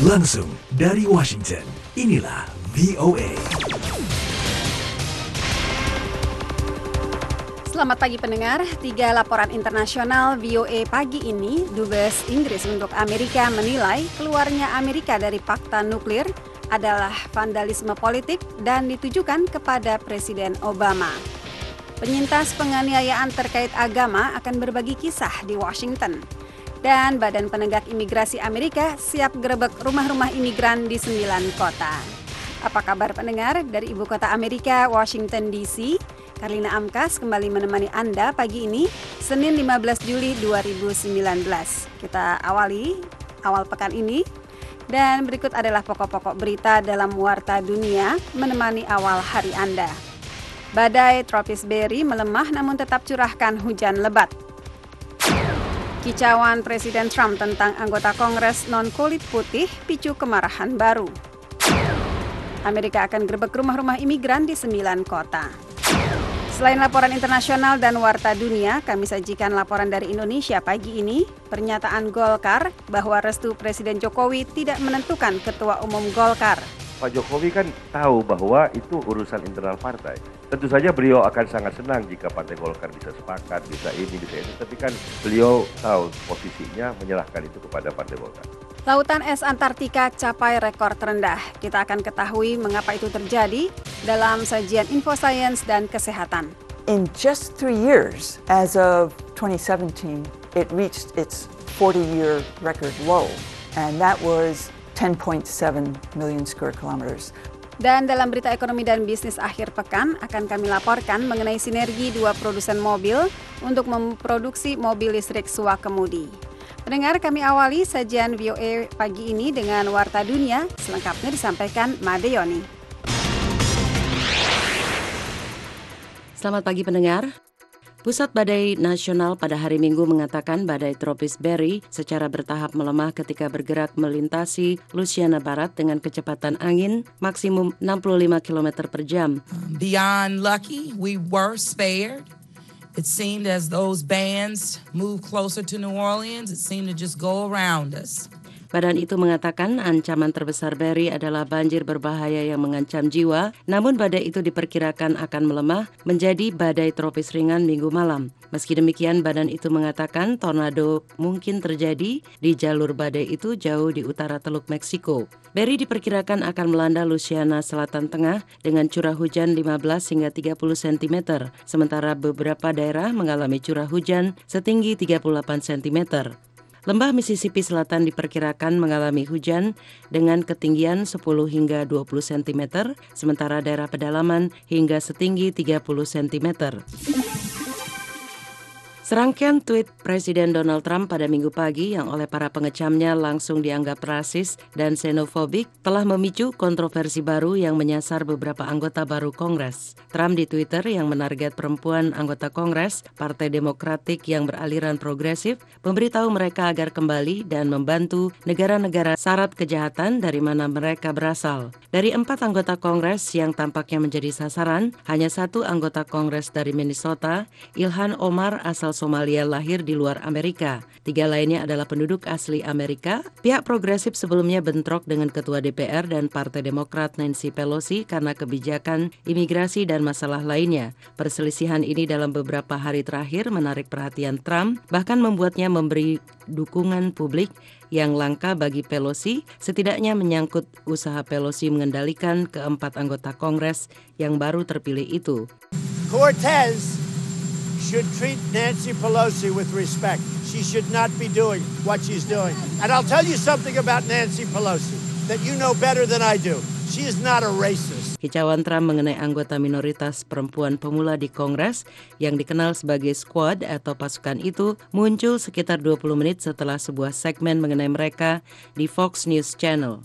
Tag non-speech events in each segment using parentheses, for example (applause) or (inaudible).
Langsung dari Washington, inilah VOA. Selamat pagi pendengar, tiga laporan internasional VOA pagi ini, Dubes Inggris untuk Amerika menilai keluarnya Amerika dari fakta nuklir adalah vandalisme politik dan ditujukan kepada Presiden Obama. Penyintas penganiayaan terkait agama akan berbagi kisah di Washington. Dan Badan Penegak Imigrasi Amerika siap gerebek rumah-rumah imigran di sembilan kota. Apa kabar pendengar dari Ibu Kota Amerika, Washington DC? Karlina Amkas kembali menemani Anda pagi ini, Senin 15 Juli 2019. Kita awali awal pekan ini dan berikut adalah pokok-pokok berita dalam Warta Dunia menemani awal hari Anda. Badai tropis Berry melemah namun tetap curahkan hujan lebat. Kicauan Presiden Trump tentang anggota Kongres non-kulit putih picu kemarahan baru. Amerika akan gerbek rumah-rumah imigran di sembilan kota. Selain laporan internasional dan warta dunia, kami sajikan laporan dari Indonesia pagi ini. Pernyataan Golkar bahwa restu Presiden Jokowi tidak menentukan ketua umum Golkar. Pak Jokowi kan tahu bahwa itu urusan internal partai. Tentu saja beliau akan sangat senang jika Partai Golkar bisa sepakat, bisa ini, bisa itu. Tapi kan beliau tahu posisinya menyerahkan itu kepada Partai Golkar. Lautan es Antartika capai rekor terendah. Kita akan ketahui mengapa itu terjadi dalam sajian Info Science dan Kesehatan. In just three years, as of 2017, it reached its 40-year record low, and that was 10.7 million square kilometers. Dan dalam berita ekonomi dan bisnis akhir pekan akan kami laporkan mengenai sinergi dua produsen mobil untuk memproduksi mobil listrik Suwakemudi. Pendengar kami awali sajian VOA pagi ini dengan Warta Dunia, selengkapnya disampaikan Madeoni. Selamat pagi pendengar. Pusat Badai Nasional pada hari Minggu mengatakan badai tropis Barry secara bertahap melemah ketika bergerak melintasi Louisiana Barat dengan kecepatan angin maksimum 65 km per jam. Beyond lucky, we were spared. It seemed as those bands moved closer to New Orleans, it seemed to just go around us. Badan itu mengatakan ancaman terbesar Barry adalah banjir berbahaya yang mengancam jiwa, namun badai itu diperkirakan akan melemah menjadi badai tropis ringan minggu malam. Meski demikian, badan itu mengatakan tornado mungkin terjadi di jalur badai itu jauh di utara Teluk Meksiko. Barry diperkirakan akan melanda Louisiana Selatan Tengah dengan curah hujan 15 hingga 30 cm, sementara beberapa daerah mengalami curah hujan setinggi 38 cm. Lembah Mississippi Selatan diperkirakan mengalami hujan dengan ketinggian 10 hingga 20 cm, sementara daerah pedalaman hingga setinggi 30 cm. Serangkaian tweet Presiden Donald Trump pada minggu pagi yang oleh para pengecamnya langsung dianggap rasis dan xenofobik telah memicu kontroversi baru yang menyasar beberapa anggota baru Kongres. Trump di Twitter yang menarget perempuan anggota Kongres Partai Demokratik yang beraliran progresif memberitahu mereka agar kembali dan membantu negara-negara syarat kejahatan dari mana mereka berasal. Dari empat anggota Kongres yang tampaknya menjadi sasaran, hanya satu anggota Kongres dari Minnesota, Ilhan Omar asal Somalia lahir di luar Amerika. Tiga lainnya adalah penduduk asli Amerika. Pihak progresif sebelumnya bentrok dengan Ketua DPR dan Partai Demokrat Nancy Pelosi karena kebijakan imigrasi dan masalah lainnya. Perselisihan ini dalam beberapa hari terakhir menarik perhatian Trump, bahkan membuatnya memberi dukungan publik yang langka bagi Pelosi, setidaknya menyangkut usaha Pelosi mengendalikan keempat anggota Kongres yang baru terpilih itu. Cortez should treat Nancy Pelosi with respect. She should not be doing what she's doing. And I'll tell you something about Nancy Pelosi that you know better than I do. She is not a racist. Kicauan Trump mengenai anggota minoritas perempuan pemula di Kongres yang dikenal sebagai squad atau pasukan itu muncul sekitar 20 menit setelah sebuah segmen mengenai mereka di Fox News Channel.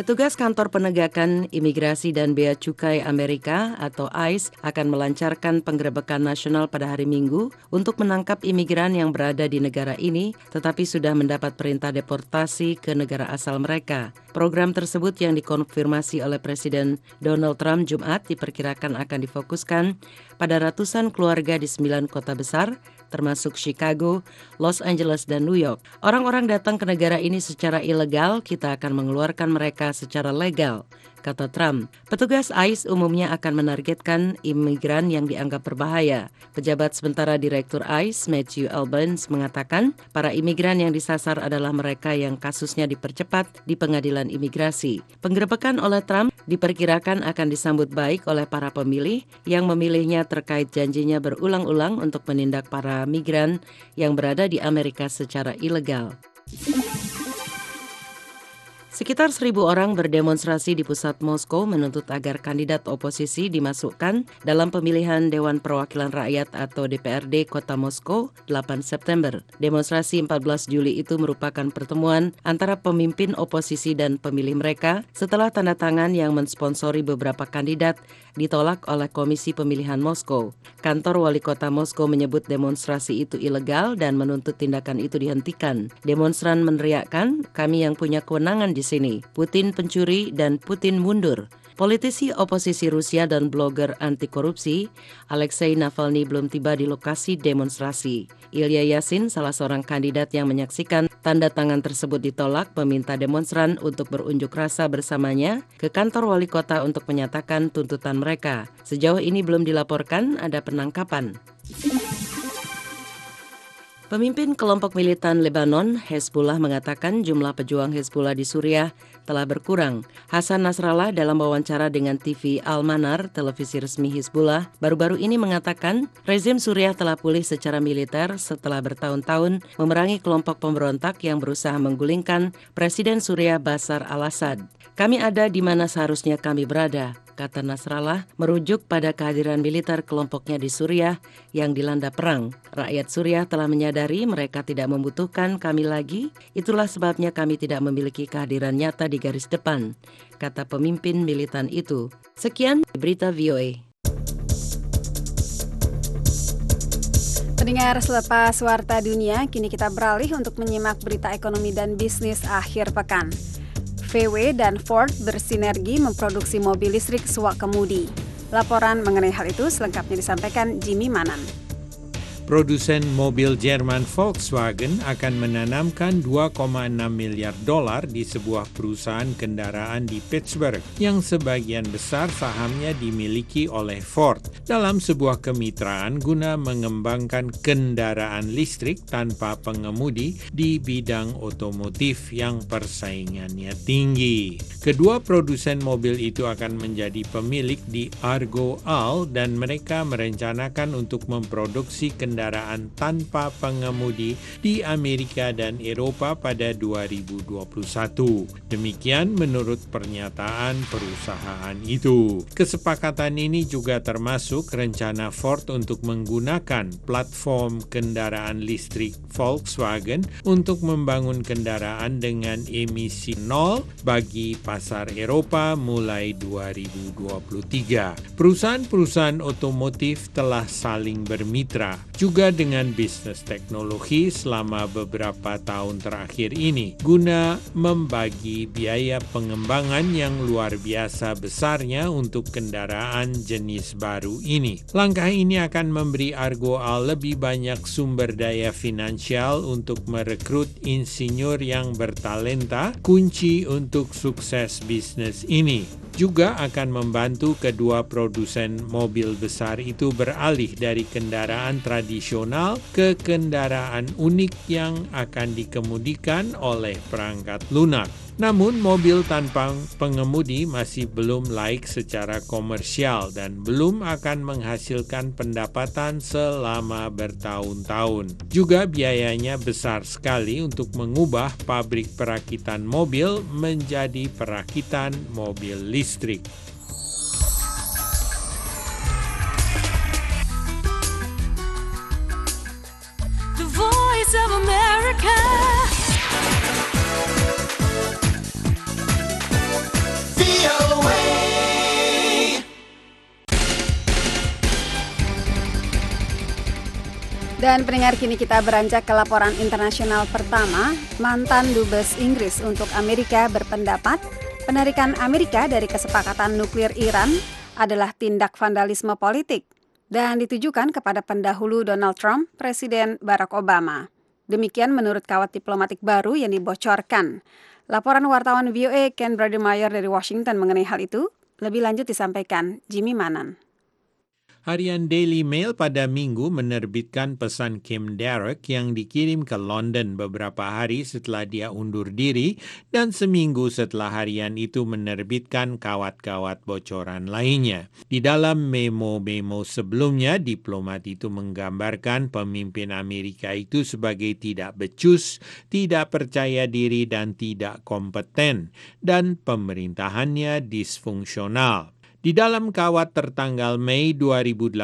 Petugas kantor penegakan imigrasi dan bea cukai Amerika atau ICE akan melancarkan penggerebekan nasional pada hari Minggu untuk menangkap imigran yang berada di negara ini tetapi sudah mendapat perintah deportasi ke negara asal mereka. Program tersebut yang dikonfirmasi oleh Presiden Donald Trump Jumat diperkirakan akan difokuskan pada ratusan keluarga di sembilan kota besar termasuk Chicago, Los Angeles, dan New York. Orang-orang datang ke negara ini secara ilegal, kita akan mengeluarkan mereka secara legal kata Trump. Petugas ICE umumnya akan menargetkan imigran yang dianggap berbahaya. Pejabat sementara Direktur ICE, Matthew Albans, mengatakan para imigran yang disasar adalah mereka yang kasusnya dipercepat di pengadilan imigrasi. Penggerebekan oleh Trump diperkirakan akan disambut baik oleh para pemilih yang memilihnya terkait janjinya berulang-ulang untuk menindak para migran yang berada di Amerika secara ilegal. Sekitar seribu orang berdemonstrasi di pusat Moskow menuntut agar kandidat oposisi dimasukkan dalam pemilihan Dewan Perwakilan Rakyat atau DPRD Kota Moskow 8 September. Demonstrasi 14 Juli itu merupakan pertemuan antara pemimpin oposisi dan pemilih mereka setelah tanda tangan yang mensponsori beberapa kandidat ditolak oleh Komisi Pemilihan Moskow. Kantor Wali Kota Moskow menyebut demonstrasi itu ilegal dan menuntut tindakan itu dihentikan. Demonstran meneriakkan, kami yang punya kewenangan di sini. Putin pencuri dan Putin mundur. Politisi oposisi Rusia dan blogger anti korupsi Alexei Navalny belum tiba di lokasi demonstrasi. Ilya Yasin, salah seorang kandidat yang menyaksikan tanda tangan tersebut ditolak, meminta demonstran untuk berunjuk rasa bersamanya ke kantor wali kota untuk menyatakan tuntutan mereka. Sejauh ini belum dilaporkan ada penangkapan. Pemimpin kelompok militan Lebanon, Hezbollah mengatakan jumlah pejuang Hezbollah di Suriah telah berkurang. Hasan Nasrallah dalam wawancara dengan TV Al-Manar, televisi resmi Hezbollah, baru-baru ini mengatakan rezim Suriah telah pulih secara militer setelah bertahun-tahun memerangi kelompok pemberontak yang berusaha menggulingkan Presiden Suriah Basar al-Assad. Kami ada di mana seharusnya kami berada, kata Nasrallah, merujuk pada kehadiran militer kelompoknya di Suriah yang dilanda perang. Rakyat Suriah telah menyadari mereka tidak membutuhkan kami lagi, itulah sebabnya kami tidak memiliki kehadiran nyata di garis depan, kata pemimpin militan itu. Sekian berita VOA. Pendengar selepas Warta Dunia, kini kita beralih untuk menyimak berita ekonomi dan bisnis akhir pekan. VW dan Ford bersinergi memproduksi mobil listrik suak kemudi. Laporan mengenai hal itu selengkapnya disampaikan Jimmy Manan. Produsen mobil Jerman Volkswagen akan menanamkan 2,6 miliar dolar di sebuah perusahaan kendaraan di Pittsburgh yang sebagian besar sahamnya dimiliki oleh Ford dalam sebuah kemitraan guna mengembangkan kendaraan listrik tanpa pengemudi di bidang otomotif yang persaingannya tinggi. Kedua produsen mobil itu akan menjadi pemilik di Argo Al dan mereka merencanakan untuk memproduksi kendaraan kendaraan tanpa pengemudi di Amerika dan Eropa pada 2021. Demikian menurut pernyataan perusahaan itu. Kesepakatan ini juga termasuk rencana Ford untuk menggunakan platform kendaraan listrik Volkswagen untuk membangun kendaraan dengan emisi nol bagi pasar Eropa mulai 2023. Perusahaan-perusahaan otomotif telah saling bermitra juga dengan bisnis teknologi selama beberapa tahun terakhir ini guna membagi biaya pengembangan yang luar biasa besarnya untuk kendaraan jenis baru ini. Langkah ini akan memberi Argo Al lebih banyak sumber daya finansial untuk merekrut insinyur yang bertalenta kunci untuk sukses bisnis ini juga akan membantu kedua produsen mobil besar itu beralih dari kendaraan tradisional ke kendaraan unik yang akan dikemudikan oleh perangkat lunak. Namun mobil tanpa pengemudi masih belum laik secara komersial dan belum akan menghasilkan pendapatan selama bertahun-tahun. Juga biayanya besar sekali untuk mengubah pabrik perakitan mobil menjadi perakitan mobil listrik. Voice of America. Dan pendengar kini kita beranjak ke laporan internasional pertama, mantan dubes Inggris untuk Amerika berpendapat penarikan Amerika dari kesepakatan nuklir Iran adalah tindak vandalisme politik. Dan ditujukan kepada pendahulu Donald Trump, Presiden Barack Obama. Demikian menurut kawat diplomatik baru yang dibocorkan. Laporan wartawan VOA Ken Brademeyer dari Washington mengenai hal itu lebih lanjut disampaikan Jimmy Manan. Harian Daily Mail pada minggu menerbitkan pesan Kim Derek yang dikirim ke London beberapa hari setelah dia undur diri dan seminggu setelah harian itu menerbitkan kawat-kawat bocoran lainnya. Di dalam memo-memo sebelumnya, diplomat itu menggambarkan pemimpin Amerika itu sebagai tidak becus, tidak percaya diri dan tidak kompeten, dan pemerintahannya disfungsional. Di dalam kawat tertanggal Mei 2018,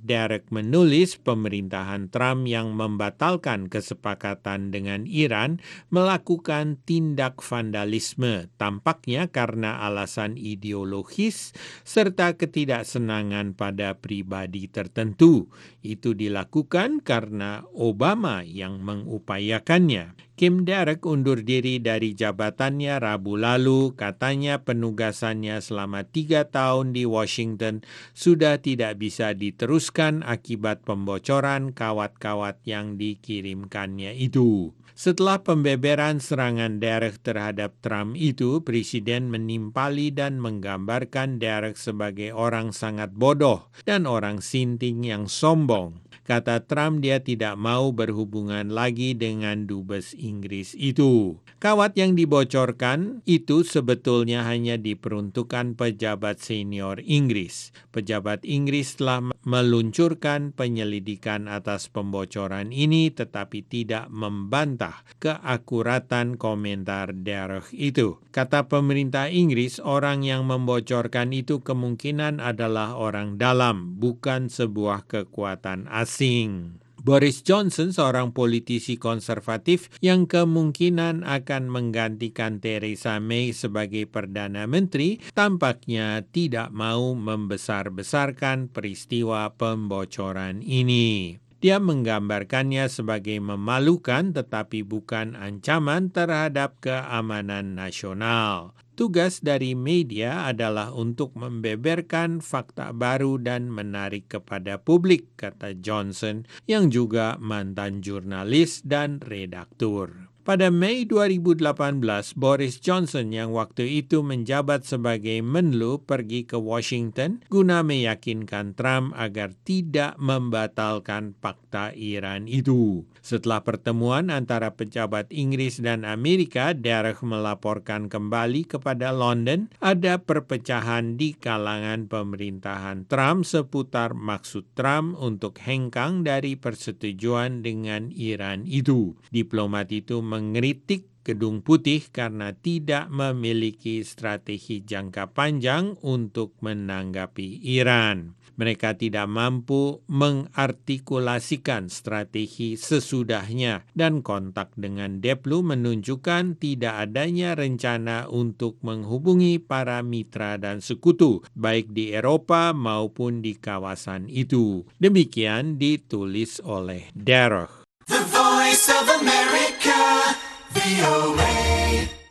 Derek menulis pemerintahan Trump yang membatalkan kesepakatan dengan Iran melakukan tindak vandalisme, tampaknya karena alasan ideologis serta ketidaksenangan pada pribadi tertentu. Itu dilakukan karena Obama yang mengupayakannya. Kim Derek undur diri dari jabatannya Rabu lalu, katanya penugasannya selama tiga tahun di Washington sudah tidak bisa diteruskan akibat pembocoran kawat-kawat yang dikirimkannya itu. Setelah pembeberan serangan Derek terhadap Trump itu, Presiden menimpali dan menggambarkan Derek sebagai orang sangat bodoh dan orang sinting yang sombong. Kata Trump dia tidak mau berhubungan lagi dengan dubes Inggris itu. Kawat yang dibocorkan itu sebetulnya hanya diperuntukkan pejabat senior Inggris. Pejabat Inggris telah meluncurkan penyelidikan atas pembocoran ini tetapi tidak membantah keakuratan komentar Derek itu. Kata pemerintah Inggris, orang yang membocorkan itu kemungkinan adalah orang dalam, bukan sebuah kekuatan asing asing. Boris Johnson, seorang politisi konservatif yang kemungkinan akan menggantikan Theresa May sebagai Perdana Menteri, tampaknya tidak mau membesar-besarkan peristiwa pembocoran ini. Dia menggambarkannya sebagai memalukan tetapi bukan ancaman terhadap keamanan nasional. Tugas dari media adalah untuk membeberkan fakta baru dan menarik kepada publik, kata Johnson, yang juga mantan jurnalis dan redaktur. Pada Mei 2018, Boris Johnson yang waktu itu menjabat sebagai Menlu pergi ke Washington guna meyakinkan Trump agar tidak membatalkan fakta Iran itu. Setelah pertemuan antara pejabat Inggris dan Amerika, Derek melaporkan kembali kepada London ada perpecahan di kalangan pemerintahan Trump seputar maksud Trump untuk hengkang dari persetujuan dengan Iran itu. Diplomat itu mengeritik Gedung Putih karena tidak memiliki strategi jangka panjang untuk menanggapi Iran. Mereka tidak mampu mengartikulasikan strategi sesudahnya dan kontak dengan Deplu menunjukkan tidak adanya rencana untuk menghubungi para mitra dan sekutu baik di Eropa maupun di kawasan itu. Demikian ditulis oleh Derek. Voice of America, VOA.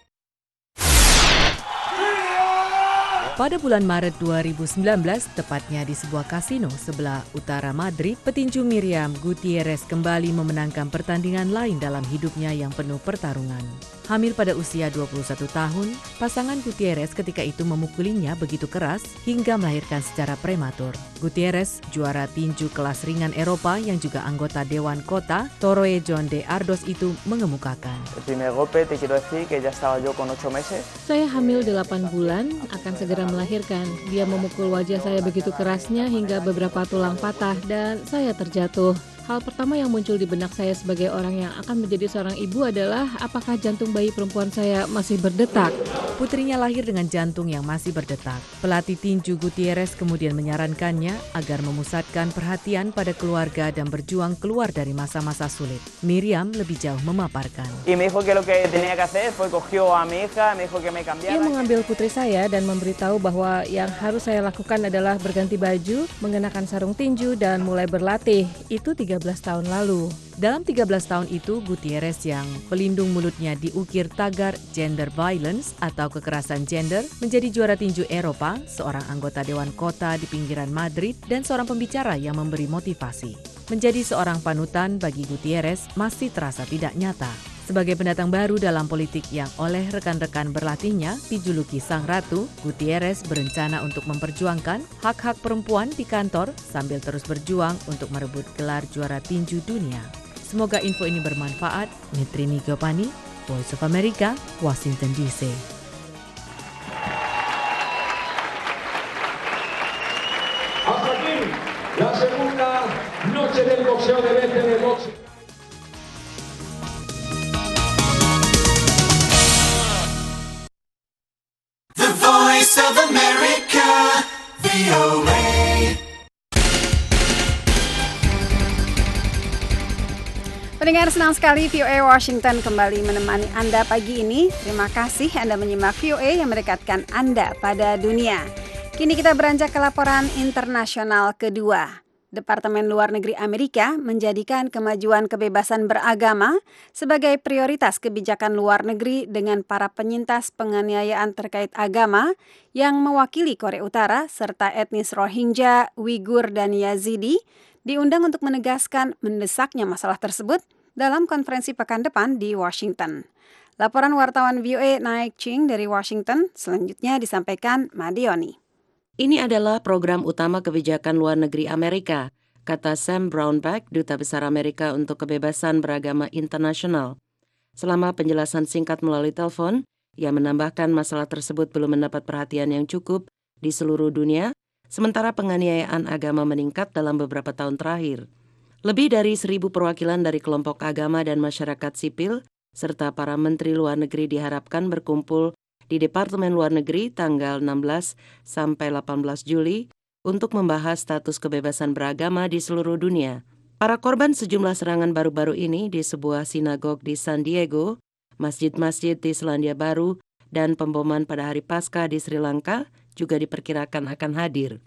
Pada bulan Maret 2019, tepatnya di sebuah kasino sebelah utara Madrid, petinju Miriam Gutierrez kembali memenangkan pertandingan lain dalam hidupnya yang penuh pertarungan. Hamil pada usia 21 tahun, pasangan Gutierrez ketika itu memukulinya begitu keras hingga melahirkan secara prematur. Gutierrez, juara tinju kelas ringan Eropa yang juga anggota Dewan Kota, Toroe John de Ardos itu mengemukakan. Saya hamil 8 bulan, akan segera melahirkan. Dia memukul wajah saya begitu kerasnya hingga beberapa tulang patah dan saya terjatuh. Hal pertama yang muncul di benak saya sebagai orang yang akan menjadi seorang ibu adalah apakah jantung bayi perempuan saya masih berdetak. Putrinya lahir dengan jantung yang masih berdetak. Pelatih tinju Gutierrez kemudian menyarankannya agar memusatkan perhatian pada keluarga dan berjuang keluar dari masa-masa sulit. Miriam lebih jauh memaparkan. Ia mengambil putri saya dan memberitahu bahwa yang harus saya lakukan adalah berganti baju, mengenakan sarung tinju, dan mulai berlatih. Itu tiga 13 tahun lalu. Dalam 13 tahun itu, Gutierrez yang pelindung mulutnya diukir tagar gender violence atau kekerasan gender menjadi juara tinju Eropa, seorang anggota Dewan Kota di pinggiran Madrid, dan seorang pembicara yang memberi motivasi. Menjadi seorang panutan bagi Gutierrez masih terasa tidak nyata. Sebagai pendatang baru dalam politik yang oleh rekan-rekan berlatihnya dijuluki Sang Ratu, Gutierrez berencana untuk memperjuangkan hak-hak perempuan di kantor sambil terus berjuang untuk merebut gelar juara tinju dunia. Semoga info ini bermanfaat. Nitrini Gopani, Voice of America, Washington DC. Hasta aquí la segunda noche del boxeo de Pendengar senang sekali VOA Washington kembali menemani Anda pagi ini. Terima kasih Anda menyimak VOA yang mendekatkan Anda pada dunia. Kini kita beranjak ke laporan internasional kedua. Departemen Luar Negeri Amerika menjadikan kemajuan kebebasan beragama sebagai prioritas kebijakan luar negeri dengan para penyintas penganiayaan terkait agama yang mewakili Korea Utara serta etnis Rohingya, Uighur, dan Yazidi diundang untuk menegaskan mendesaknya masalah tersebut dalam konferensi pekan depan di Washington. Laporan wartawan VOA Naik Ching dari Washington selanjutnya disampaikan Madioni. Ini adalah program utama kebijakan luar negeri Amerika, kata Sam Brownback, Duta Besar Amerika untuk Kebebasan Beragama Internasional. Selama penjelasan singkat melalui telepon, ia menambahkan masalah tersebut belum mendapat perhatian yang cukup di seluruh dunia, sementara penganiayaan agama meningkat dalam beberapa tahun terakhir. Lebih dari seribu perwakilan dari kelompok agama dan masyarakat sipil, serta para menteri luar negeri diharapkan berkumpul di Departemen Luar Negeri tanggal 16 sampai 18 Juli untuk membahas status kebebasan beragama di seluruh dunia. Para korban sejumlah serangan baru-baru ini di sebuah sinagog di San Diego, masjid-masjid di Selandia Baru, dan pemboman pada hari Paskah di Sri Lanka juga diperkirakan akan hadir.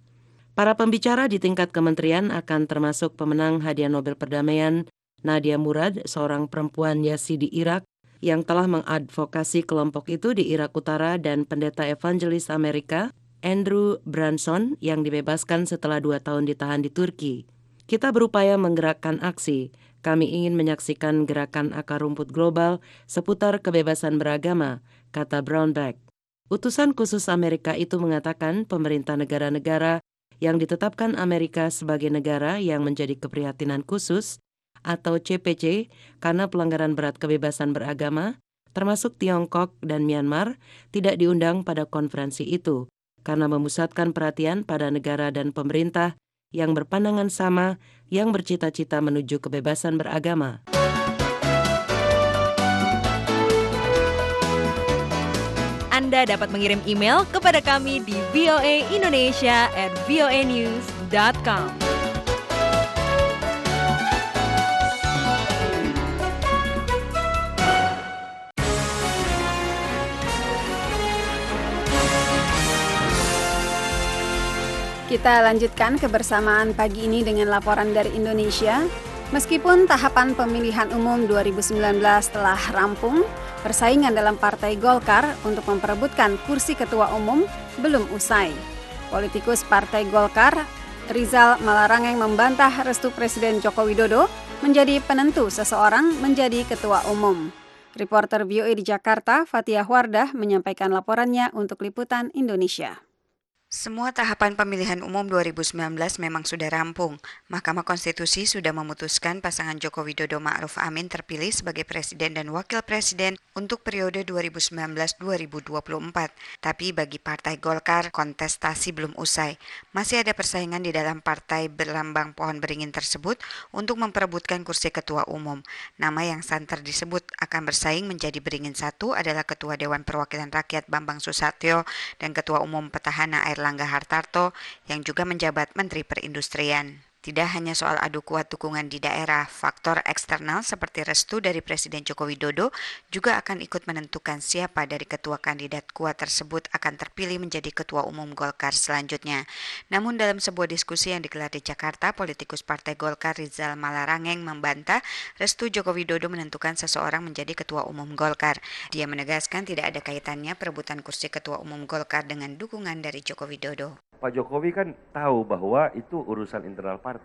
Para pembicara di tingkat kementerian akan termasuk pemenang hadiah Nobel Perdamaian Nadia Murad, seorang perempuan Yazidi Irak yang telah mengadvokasi kelompok itu di Irak Utara dan pendeta evangelis Amerika Andrew Branson yang dibebaskan setelah dua tahun ditahan di Turki. Kita berupaya menggerakkan aksi. Kami ingin menyaksikan gerakan akar rumput global seputar kebebasan beragama, kata Brownback. Utusan khusus Amerika itu mengatakan pemerintah negara-negara yang ditetapkan Amerika sebagai negara yang menjadi keprihatinan khusus atau CPC karena pelanggaran berat kebebasan beragama, termasuk Tiongkok dan Myanmar, tidak diundang pada konferensi itu karena memusatkan perhatian pada negara dan pemerintah yang berpandangan sama yang bercita-cita menuju kebebasan beragama. Anda dapat mengirim email kepada kami di voaindonesia at voanews.com. Kita lanjutkan kebersamaan pagi ini dengan laporan dari Indonesia. Meskipun tahapan pemilihan umum 2019 telah rampung, persaingan dalam Partai Golkar untuk memperebutkan kursi ketua umum belum usai. Politikus Partai Golkar, Rizal Malarangeng membantah restu Presiden Joko Widodo menjadi penentu seseorang menjadi ketua umum. Reporter VOA di Jakarta, Fatia Wardah, menyampaikan laporannya untuk Liputan Indonesia. Semua tahapan pemilihan umum 2019 memang sudah rampung. Mahkamah Konstitusi sudah memutuskan pasangan Joko Widodo Ma'ruf Amin terpilih sebagai presiden dan wakil presiden untuk periode 2019-2024. Tapi bagi Partai Golkar, kontestasi belum usai. Masih ada persaingan di dalam partai berlambang pohon beringin tersebut untuk memperebutkan kursi ketua umum. Nama yang santer disebut akan bersaing menjadi beringin satu adalah Ketua Dewan Perwakilan Rakyat Bambang Susatyo dan Ketua Umum Petahana Erlangga Hartarto yang juga menjabat Menteri Perindustrian. Tidak hanya soal adu kuat dukungan di daerah, faktor eksternal seperti restu dari Presiden Joko Widodo juga akan ikut menentukan siapa dari ketua kandidat kuat tersebut akan terpilih menjadi ketua umum Golkar selanjutnya. Namun dalam sebuah diskusi yang digelar di Jakarta, politikus Partai Golkar Rizal Malarangeng membantah restu Joko Widodo menentukan seseorang menjadi ketua umum Golkar. Dia menegaskan tidak ada kaitannya perebutan kursi ketua umum Golkar dengan dukungan dari Joko Widodo. Pak Jokowi kan tahu bahwa itu urusan internal partai.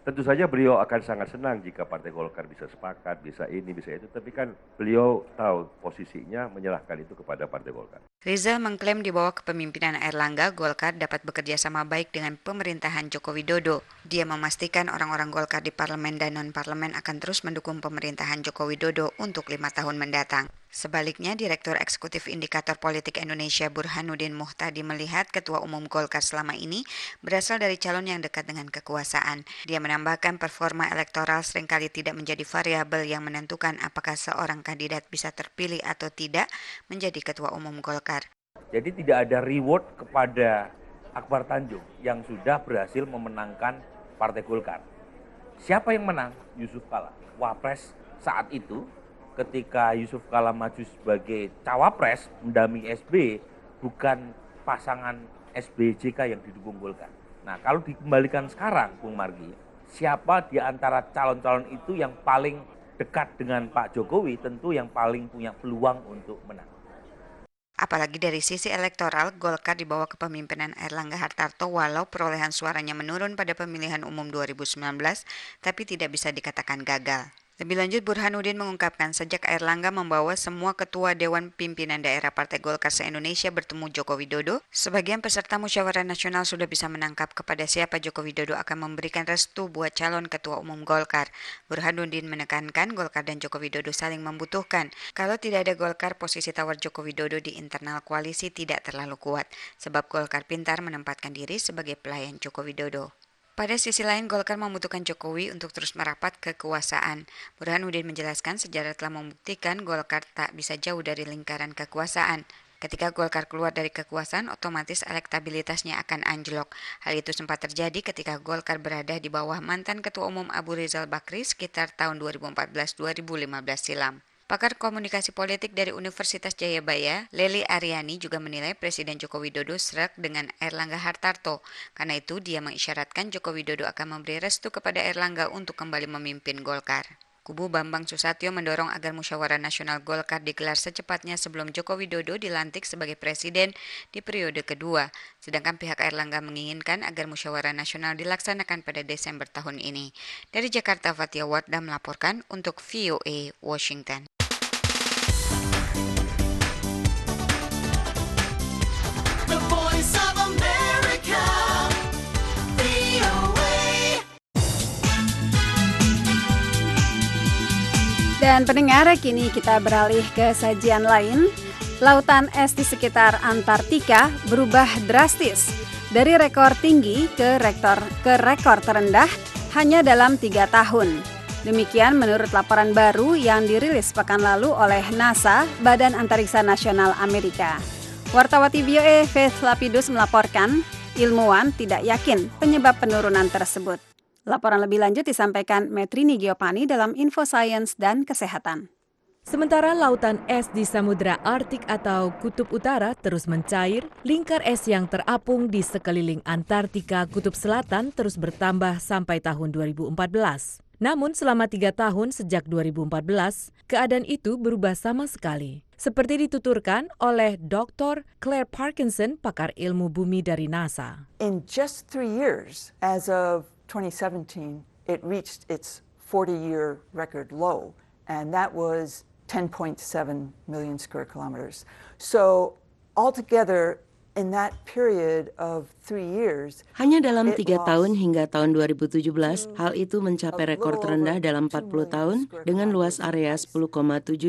Tentu saja beliau akan sangat senang jika Partai Golkar bisa sepakat, bisa ini, bisa itu. Tapi kan beliau tahu posisinya menyerahkan itu kepada Partai Golkar. Rizal mengklaim di bawah kepemimpinan Erlangga, Golkar dapat bekerja sama baik dengan pemerintahan Joko Widodo. Dia memastikan orang-orang Golkar di parlemen dan non-parlemen akan terus mendukung pemerintahan Joko Widodo untuk lima tahun mendatang. Sebaliknya, Direktur Eksekutif Indikator Politik Indonesia Burhanuddin Muhtadi melihat Ketua Umum Golkar selama ini berasal dari calon yang dekat dengan kekuasaan. Dia menambahkan performa elektoral sering kali tidak menjadi variabel yang menentukan apakah seorang kandidat bisa terpilih atau tidak menjadi Ketua Umum Golkar. Jadi tidak ada reward kepada Akbar Tanjung yang sudah berhasil memenangkan Partai Golkar. Siapa yang menang? Yusuf Kala. Wapres saat itu ketika Yusuf Kala maju sebagai cawapres mendampingi SB bukan pasangan SBJK yang didukung Golkar. Nah kalau dikembalikan sekarang Bung Margi, siapa di antara calon-calon itu yang paling dekat dengan Pak Jokowi tentu yang paling punya peluang untuk menang. Apalagi dari sisi elektoral, Golkar di bawah kepemimpinan Erlangga Hartarto walau perolehan suaranya menurun pada pemilihan umum 2019, tapi tidak bisa dikatakan gagal. Lebih lanjut, Burhanuddin mengungkapkan sejak Erlangga membawa semua ketua Dewan Pimpinan Daerah Partai Golkar se-Indonesia bertemu Joko Widodo, sebagian peserta musyawarah nasional sudah bisa menangkap kepada siapa Joko Widodo akan memberikan restu buat calon ketua umum Golkar. Burhanuddin menekankan Golkar dan Joko Widodo saling membutuhkan. Kalau tidak ada Golkar, posisi tawar Joko Widodo di internal koalisi tidak terlalu kuat, sebab Golkar pintar menempatkan diri sebagai pelayan Joko Widodo. Pada sisi lain, Golkar membutuhkan Jokowi untuk terus merapat ke kekuasaan. Burhanuddin menjelaskan sejarah telah membuktikan Golkar tak bisa jauh dari lingkaran kekuasaan. Ketika Golkar keluar dari kekuasaan, otomatis elektabilitasnya akan anjlok. Hal itu sempat terjadi ketika Golkar berada di bawah mantan Ketua Umum Abu Rizal Bakri sekitar tahun 2014-2015 silam. Pakar komunikasi politik dari Universitas Jayabaya, Leli Aryani juga menilai Presiden Joko Widodo serak dengan Erlangga Hartarto. Karena itu, dia mengisyaratkan Joko Widodo akan memberi restu kepada Erlangga untuk kembali memimpin Golkar. Kubu Bambang Susatyo mendorong agar musyawarah nasional Golkar digelar secepatnya sebelum Joko Widodo dilantik sebagai presiden di periode kedua. Sedangkan pihak Erlangga menginginkan agar musyawarah nasional dilaksanakan pada Desember tahun ini. Dari Jakarta, Fatia Wardah melaporkan untuk VOA Washington. Dan pendengar, kini kita beralih ke sajian lain. Lautan es di sekitar Antartika berubah drastis dari rekor tinggi ke rekor ke rekor terendah hanya dalam tiga tahun. Demikian menurut laporan baru yang dirilis pekan lalu oleh NASA, Badan Antariksa Nasional Amerika. Wartawati VOA Faith Lapidus melaporkan, ilmuwan tidak yakin penyebab penurunan tersebut. Laporan lebih lanjut disampaikan Metrini Giopani dalam Info Science dan Kesehatan. Sementara lautan es di Samudra Arktik atau Kutub Utara terus mencair, lingkar es yang terapung di sekeliling Antartika Kutub Selatan terus bertambah sampai tahun 2014. Namun selama tiga tahun sejak 2014, keadaan itu berubah sama sekali. Seperti dituturkan oleh Dr. Claire Parkinson, pakar ilmu bumi dari NASA. In just three years, as of 2017, it reached its 40 year record low, and that was 10.7 million square kilometers. So, altogether, in that period of three years, Hanya dalam tiga tahun hingga tahun 2017, hal itu mencapai rekor terendah dalam 40 tahun dengan luas area 10,7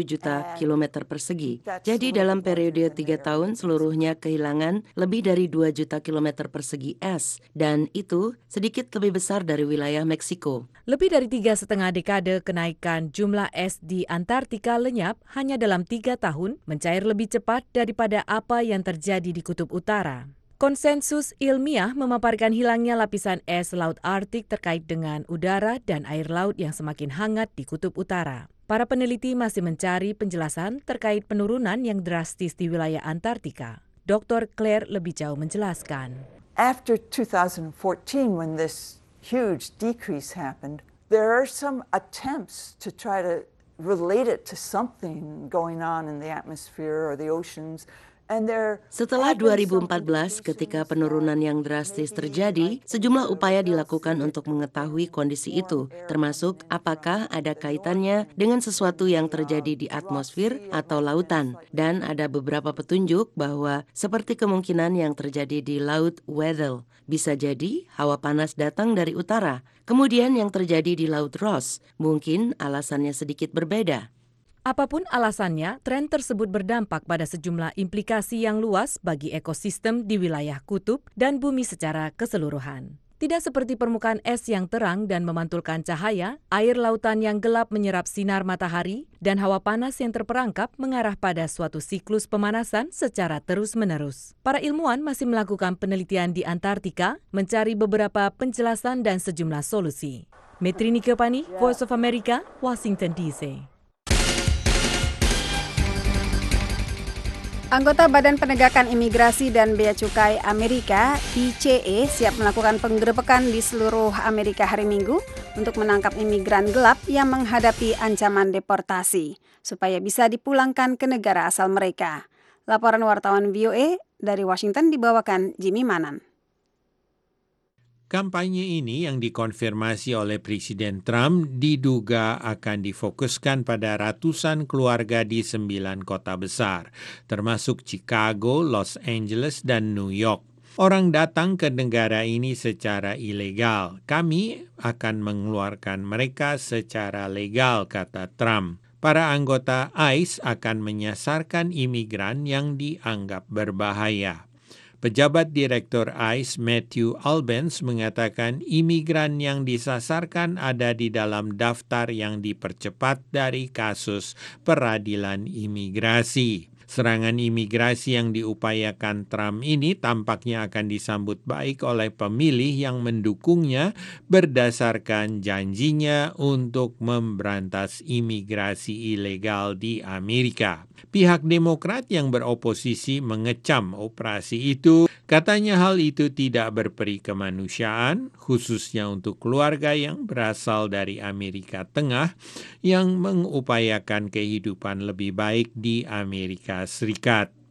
juta kilometer persegi. Jadi dalam periode tiga tahun seluruhnya kehilangan lebih dari 2 juta kilometer persegi es, dan itu sedikit lebih besar dari wilayah Meksiko. Lebih dari tiga setengah dekade kenaikan jumlah es di Antartika lenyap hanya dalam tiga tahun, mencair lebih cepat daripada apa yang terjadi di Kutub Utara. Konsensus ilmiah memaparkan hilangnya lapisan es Laut Arktik terkait dengan udara dan air laut yang semakin hangat di kutub utara. Para peneliti masih mencari penjelasan terkait penurunan yang drastis di wilayah Antartika. Dr. Claire lebih jauh menjelaskan. After 2014, when this huge decrease happened, there are some attempts to try to relate it to something going on in the atmosphere or the oceans. Setelah 2014 ketika penurunan yang drastis terjadi, sejumlah upaya dilakukan untuk mengetahui kondisi itu, termasuk apakah ada kaitannya dengan sesuatu yang terjadi di atmosfer atau lautan. Dan ada beberapa petunjuk bahwa seperti kemungkinan yang terjadi di Laut Weddell, bisa jadi hawa panas datang dari utara. Kemudian yang terjadi di Laut Ross, mungkin alasannya sedikit berbeda. Apa pun alasannya, tren tersebut berdampak pada sejumlah implikasi yang luas bagi ekosistem di wilayah kutub dan bumi secara keseluruhan. Tidak seperti permukaan es yang terang dan memantulkan cahaya, air lautan yang gelap menyerap sinar matahari, dan hawa panas yang terperangkap mengarah pada suatu siklus pemanasan secara terus-menerus. Para ilmuwan masih melakukan penelitian di Antartika, mencari beberapa penjelasan dan sejumlah solusi. Metrini Kepani, Voice of America, Washington DC. Anggota Badan Penegakan Imigrasi dan Bea Cukai Amerika (BCE) siap melakukan penggerebekan di seluruh Amerika hari Minggu untuk menangkap imigran gelap yang menghadapi ancaman deportasi supaya bisa dipulangkan ke negara asal mereka. Laporan wartawan VOA dari Washington dibawakan Jimmy Manan. Kampanye ini yang dikonfirmasi oleh Presiden Trump diduga akan difokuskan pada ratusan keluarga di sembilan kota besar, termasuk Chicago, Los Angeles, dan New York. Orang datang ke negara ini secara ilegal. Kami akan mengeluarkan mereka secara legal, kata Trump. Para anggota ICE akan menyasarkan imigran yang dianggap berbahaya. Pejabat Direktur ICE Matthew Albans mengatakan imigran yang disasarkan ada di dalam daftar yang dipercepat dari kasus peradilan imigrasi. Serangan imigrasi yang diupayakan Trump ini tampaknya akan disambut baik oleh pemilih yang mendukungnya berdasarkan janjinya untuk memberantas imigrasi ilegal di Amerika. Pihak Demokrat yang beroposisi mengecam operasi itu, katanya hal itu tidak berperi kemanusiaan, khususnya untuk keluarga yang berasal dari Amerika Tengah yang mengupayakan kehidupan lebih baik di Amerika Serikat.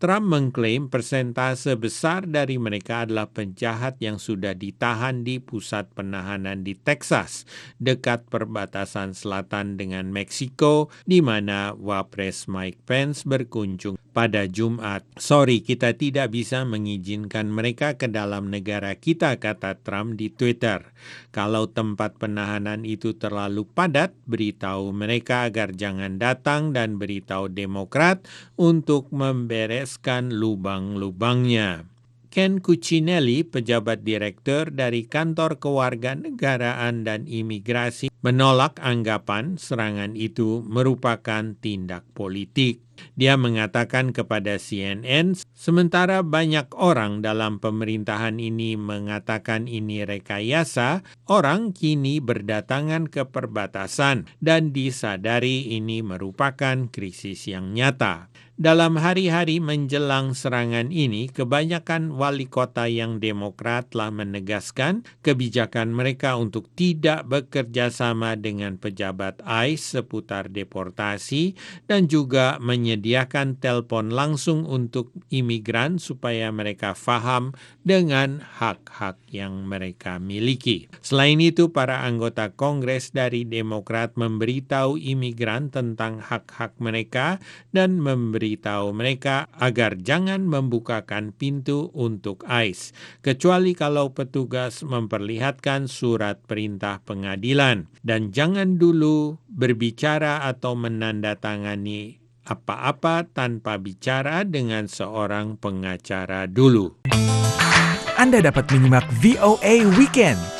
Trump mengklaim persentase besar dari mereka adalah penjahat yang sudah ditahan di pusat penahanan di Texas, dekat perbatasan selatan dengan Meksiko, di mana Wapres Mike Pence berkunjung pada Jumat. Sorry, kita tidak bisa mengizinkan mereka ke dalam negara kita, kata Trump di Twitter. Kalau tempat penahanan itu terlalu padat, beritahu mereka agar jangan datang dan beritahu Demokrat untuk membereskan lubang-lubangnya. Ken Cuccinelli, pejabat direktur dari Kantor Kewarganegaraan dan Imigrasi, menolak anggapan serangan itu merupakan tindak politik. Dia mengatakan kepada CNN, sementara banyak orang dalam pemerintahan ini mengatakan ini rekayasa, orang kini berdatangan ke perbatasan dan disadari ini merupakan krisis yang nyata. Dalam hari-hari menjelang serangan ini, kebanyakan wali kota yang demokrat telah menegaskan kebijakan mereka untuk tidak bekerja sama dengan pejabat ICE seputar deportasi dan juga menyediakan telepon langsung untuk imigran supaya mereka faham dengan hak-hak yang mereka miliki. Selain itu, para anggota Kongres dari Demokrat memberitahu imigran tentang hak-hak mereka dan memberi memberitahu mereka agar jangan membukakan pintu untuk ICE, kecuali kalau petugas memperlihatkan surat perintah pengadilan, dan jangan dulu berbicara atau menandatangani apa-apa tanpa bicara dengan seorang pengacara dulu. Anda dapat menyimak VOA Weekend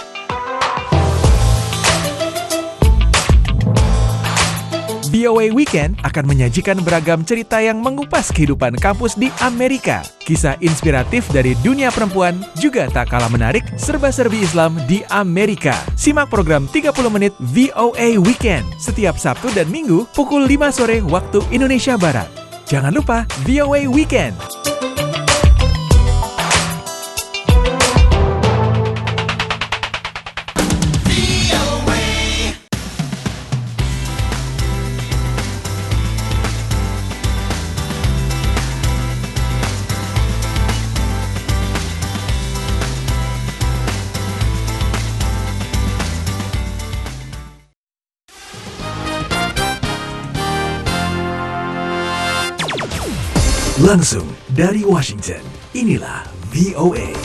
VOA Weekend akan menyajikan beragam cerita yang mengupas kehidupan kampus di Amerika. Kisah inspiratif dari dunia perempuan juga tak kalah menarik serba-serbi Islam di Amerika. Simak program 30 menit VOA Weekend setiap Sabtu dan Minggu pukul 5 sore waktu Indonesia Barat. Jangan lupa VOA Weekend. Langsung dari Washington, inilah VOA.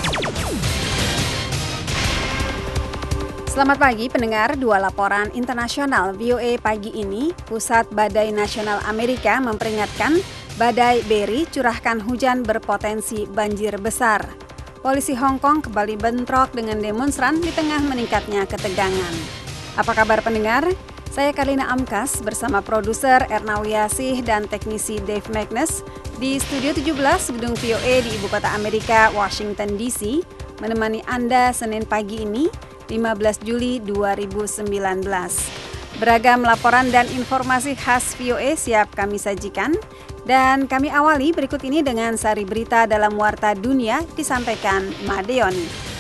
Selamat pagi pendengar, dua laporan internasional VOA pagi ini, Pusat Badai Nasional Amerika memperingatkan badai Berry curahkan hujan berpotensi banjir besar. Polisi Hong Kong kembali bentrok dengan demonstran di tengah meningkatnya ketegangan. Apa kabar pendengar? Saya Kalina Amkas bersama produser Erna Wiasih dan teknisi Dave Magnus di Studio 17 Gedung VOA di Ibu Kota Amerika, Washington DC, menemani Anda Senin pagi ini, 15 Juli 2019. Beragam laporan dan informasi khas VOA siap kami sajikan. Dan kami awali berikut ini dengan sari berita dalam Warta Dunia disampaikan Madeoni.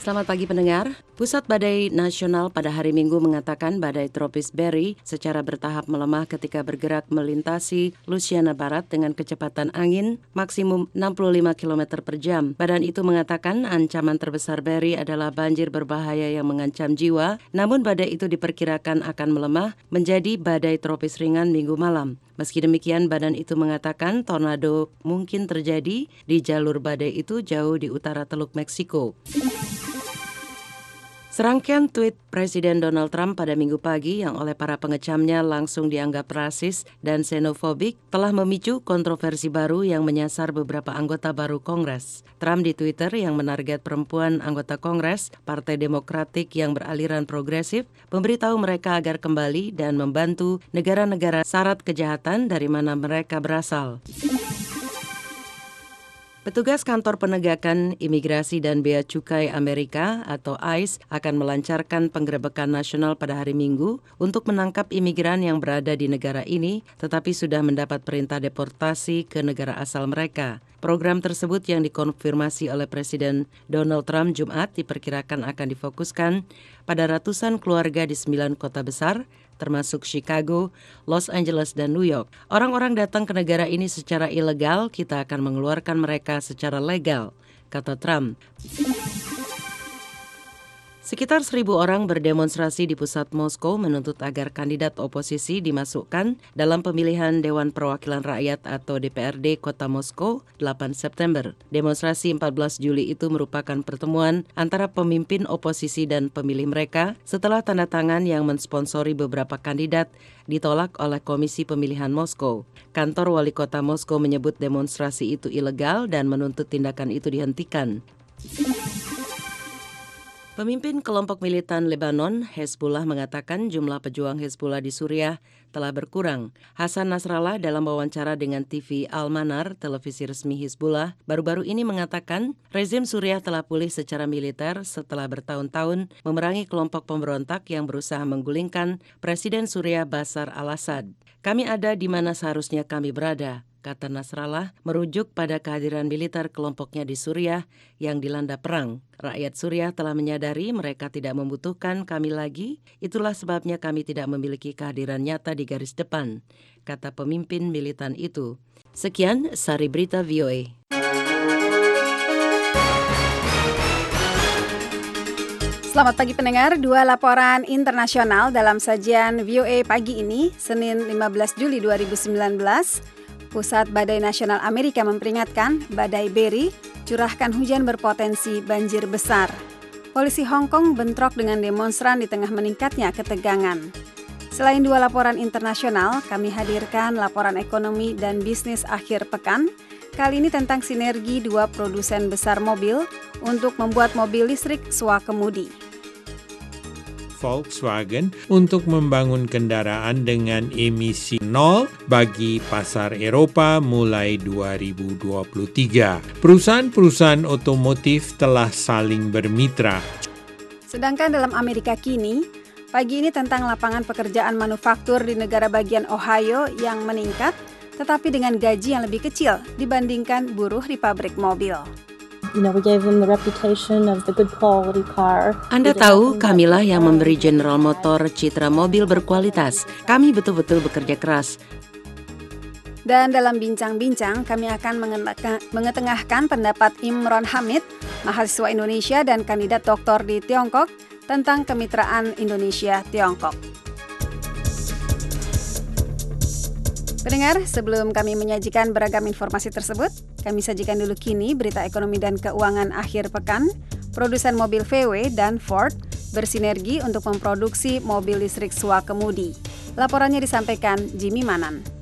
Selamat pagi pendengar. Pusat Badai Nasional pada hari Minggu mengatakan badai tropis Berry secara bertahap melemah ketika bergerak melintasi Louisiana Barat dengan kecepatan angin maksimum 65 km per jam. Badan itu mengatakan ancaman terbesar Berry adalah banjir berbahaya yang mengancam jiwa, namun badai itu diperkirakan akan melemah menjadi badai tropis ringan minggu malam. Meski demikian, badan itu mengatakan tornado mungkin terjadi di jalur badai itu jauh di utara Teluk Meksiko. Serangkaian tweet Presiden Donald Trump pada minggu pagi yang oleh para pengecamnya langsung dianggap rasis dan xenofobik telah memicu kontroversi baru yang menyasar beberapa anggota baru Kongres. Trump di Twitter yang menarget perempuan anggota Kongres Partai Demokratik yang beraliran progresif memberitahu mereka agar kembali dan membantu negara-negara syarat kejahatan dari mana mereka berasal. Petugas kantor penegakan imigrasi dan bea cukai Amerika atau ICE akan melancarkan penggerebekan nasional pada hari Minggu untuk menangkap imigran yang berada di negara ini tetapi sudah mendapat perintah deportasi ke negara asal mereka. Program tersebut yang dikonfirmasi oleh Presiden Donald Trump Jumat diperkirakan akan difokuskan pada ratusan keluarga di sembilan kota besar termasuk Chicago, Los Angeles, dan New York. Orang-orang datang ke negara ini secara ilegal, kita akan mengeluarkan mereka secara legal, kata Trump. Sekitar seribu orang berdemonstrasi di pusat Moskow menuntut agar kandidat oposisi dimasukkan dalam pemilihan Dewan Perwakilan Rakyat atau DPRD Kota Moskow 8 September. Demonstrasi 14 Juli itu merupakan pertemuan antara pemimpin oposisi dan pemilih mereka setelah tanda tangan yang mensponsori beberapa kandidat ditolak oleh Komisi Pemilihan Moskow. Kantor Wali Kota Moskow menyebut demonstrasi itu ilegal dan menuntut tindakan itu dihentikan. Pemimpin kelompok militan Lebanon, Hezbollah mengatakan jumlah pejuang Hezbollah di Suriah telah berkurang. Hasan Nasrallah dalam wawancara dengan TV Al-Manar, televisi resmi Hezbollah, baru-baru ini mengatakan rezim Suriah telah pulih secara militer setelah bertahun-tahun memerangi kelompok pemberontak yang berusaha menggulingkan Presiden Suriah Bashar al-Assad. Kami ada di mana seharusnya kami berada, kata Nasrallah, merujuk pada kehadiran militer kelompoknya di Suriah yang dilanda perang. Rakyat Suriah telah menyadari mereka tidak membutuhkan kami lagi, itulah sebabnya kami tidak memiliki kehadiran nyata di garis depan, kata pemimpin militan itu. Sekian Sari Berita VOA. Selamat pagi pendengar, dua laporan internasional dalam sajian VOA pagi ini, Senin 15 Juli 2019. Pusat Badai Nasional Amerika memperingatkan badai Berry curahkan hujan berpotensi banjir besar. Polisi Hong Kong bentrok dengan demonstran di tengah meningkatnya ketegangan. Selain dua laporan internasional, kami hadirkan laporan ekonomi dan bisnis akhir pekan. Kali ini tentang sinergi dua produsen besar mobil untuk membuat mobil listrik swakemudi. Volkswagen untuk membangun kendaraan dengan emisi nol bagi pasar Eropa mulai 2023. Perusahaan-perusahaan otomotif telah saling bermitra. Sedangkan dalam Amerika kini, pagi ini tentang lapangan pekerjaan manufaktur di negara bagian Ohio yang meningkat, tetapi dengan gaji yang lebih kecil dibandingkan buruh di pabrik mobil. You know, we gave them the reputation of the good quality car. Anda tahu, kamilah yang memberi General Motor citra mobil berkualitas. Kami betul-betul bekerja keras. Dan dalam bincang-bincang, kami akan mengetengahkan pendapat Imron Hamid, mahasiswa Indonesia dan kandidat doktor di Tiongkok, tentang kemitraan Indonesia-Tiongkok. Pendengar, sebelum kami menyajikan beragam informasi tersebut, kami sajikan dulu kini berita ekonomi dan keuangan akhir pekan. Produsen mobil VW dan Ford bersinergi untuk memproduksi mobil listrik Swakemudi. Laporannya disampaikan Jimmy Manan.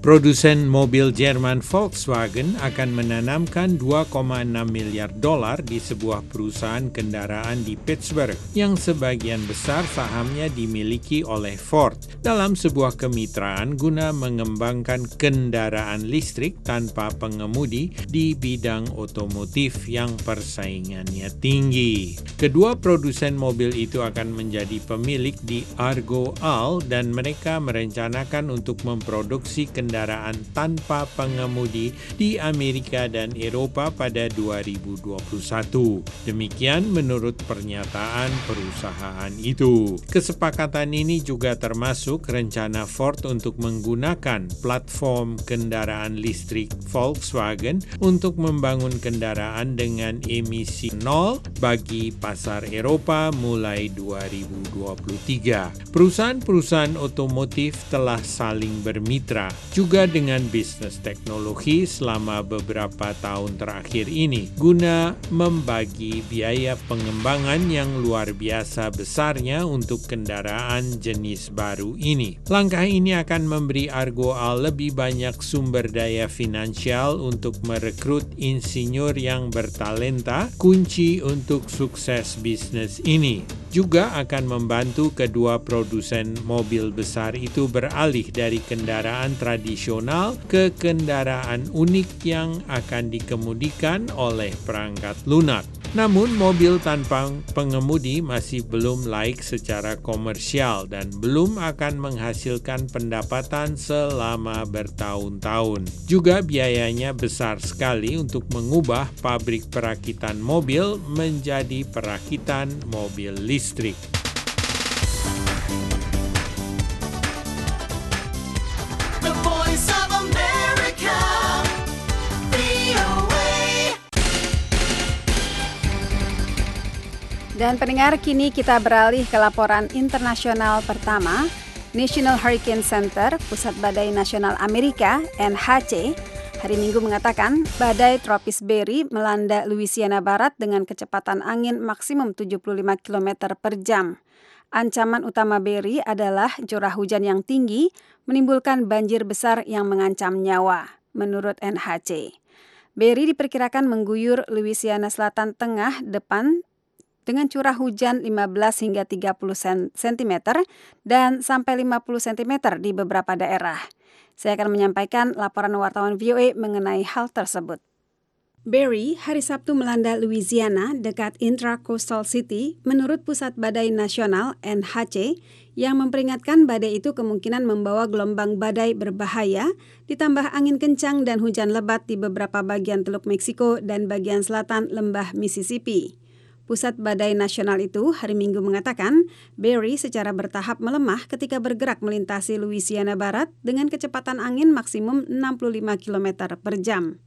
Produsen mobil Jerman Volkswagen akan menanamkan 2,6 miliar dolar di sebuah perusahaan kendaraan di Pittsburgh yang sebagian besar sahamnya dimiliki oleh Ford dalam sebuah kemitraan guna mengembangkan kendaraan listrik tanpa pengemudi di bidang otomotif yang persaingannya tinggi. Kedua produsen mobil itu akan menjadi pemilik di Argo Al dan mereka merencanakan untuk memproduksi kendaraan kendaraan tanpa pengemudi di Amerika dan Eropa pada 2021. Demikian menurut pernyataan perusahaan itu. Kesepakatan ini juga termasuk rencana Ford untuk menggunakan platform kendaraan listrik Volkswagen untuk membangun kendaraan dengan emisi nol bagi pasar Eropa mulai 2023. Perusahaan-perusahaan otomotif telah saling bermitra juga dengan bisnis teknologi selama beberapa tahun terakhir ini guna membagi biaya pengembangan yang luar biasa besarnya untuk kendaraan jenis baru ini. Langkah ini akan memberi Argo Al lebih banyak sumber daya finansial untuk merekrut insinyur yang bertalenta, kunci untuk sukses bisnis ini. Juga akan membantu kedua produsen mobil besar itu beralih dari kendaraan tradisional ke kendaraan unik yang akan dikemudikan oleh perangkat lunak. Namun mobil tanpa pengemudi masih belum laik secara komersial dan belum akan menghasilkan pendapatan selama bertahun-tahun. Juga biayanya besar sekali untuk mengubah pabrik perakitan mobil menjadi perakitan mobil listrik. The voice of America. VOA. Dan pendengar, kini kita beralih ke laporan internasional pertama. National Hurricane Center, Pusat Badai Nasional Amerika, NHC, hari Minggu mengatakan badai tropis Berry melanda Louisiana Barat dengan kecepatan angin maksimum 75 km per jam. Ancaman utama Berry adalah curah hujan yang tinggi menimbulkan banjir besar yang mengancam nyawa, menurut NHC. Berry diperkirakan mengguyur Louisiana Selatan Tengah depan dengan curah hujan 15 hingga 30 cm dan sampai 50 cm di beberapa daerah. Saya akan menyampaikan laporan wartawan VOA mengenai hal tersebut. Berry hari Sabtu melanda Louisiana dekat Intracoastal City menurut Pusat Badai Nasional NHC yang memperingatkan badai itu kemungkinan membawa gelombang badai berbahaya ditambah angin kencang dan hujan lebat di beberapa bagian Teluk Meksiko dan bagian selatan lembah Mississippi. Pusat Badai Nasional itu hari Minggu mengatakan Berry secara bertahap melemah ketika bergerak melintasi Louisiana Barat dengan kecepatan angin maksimum 65 km per jam.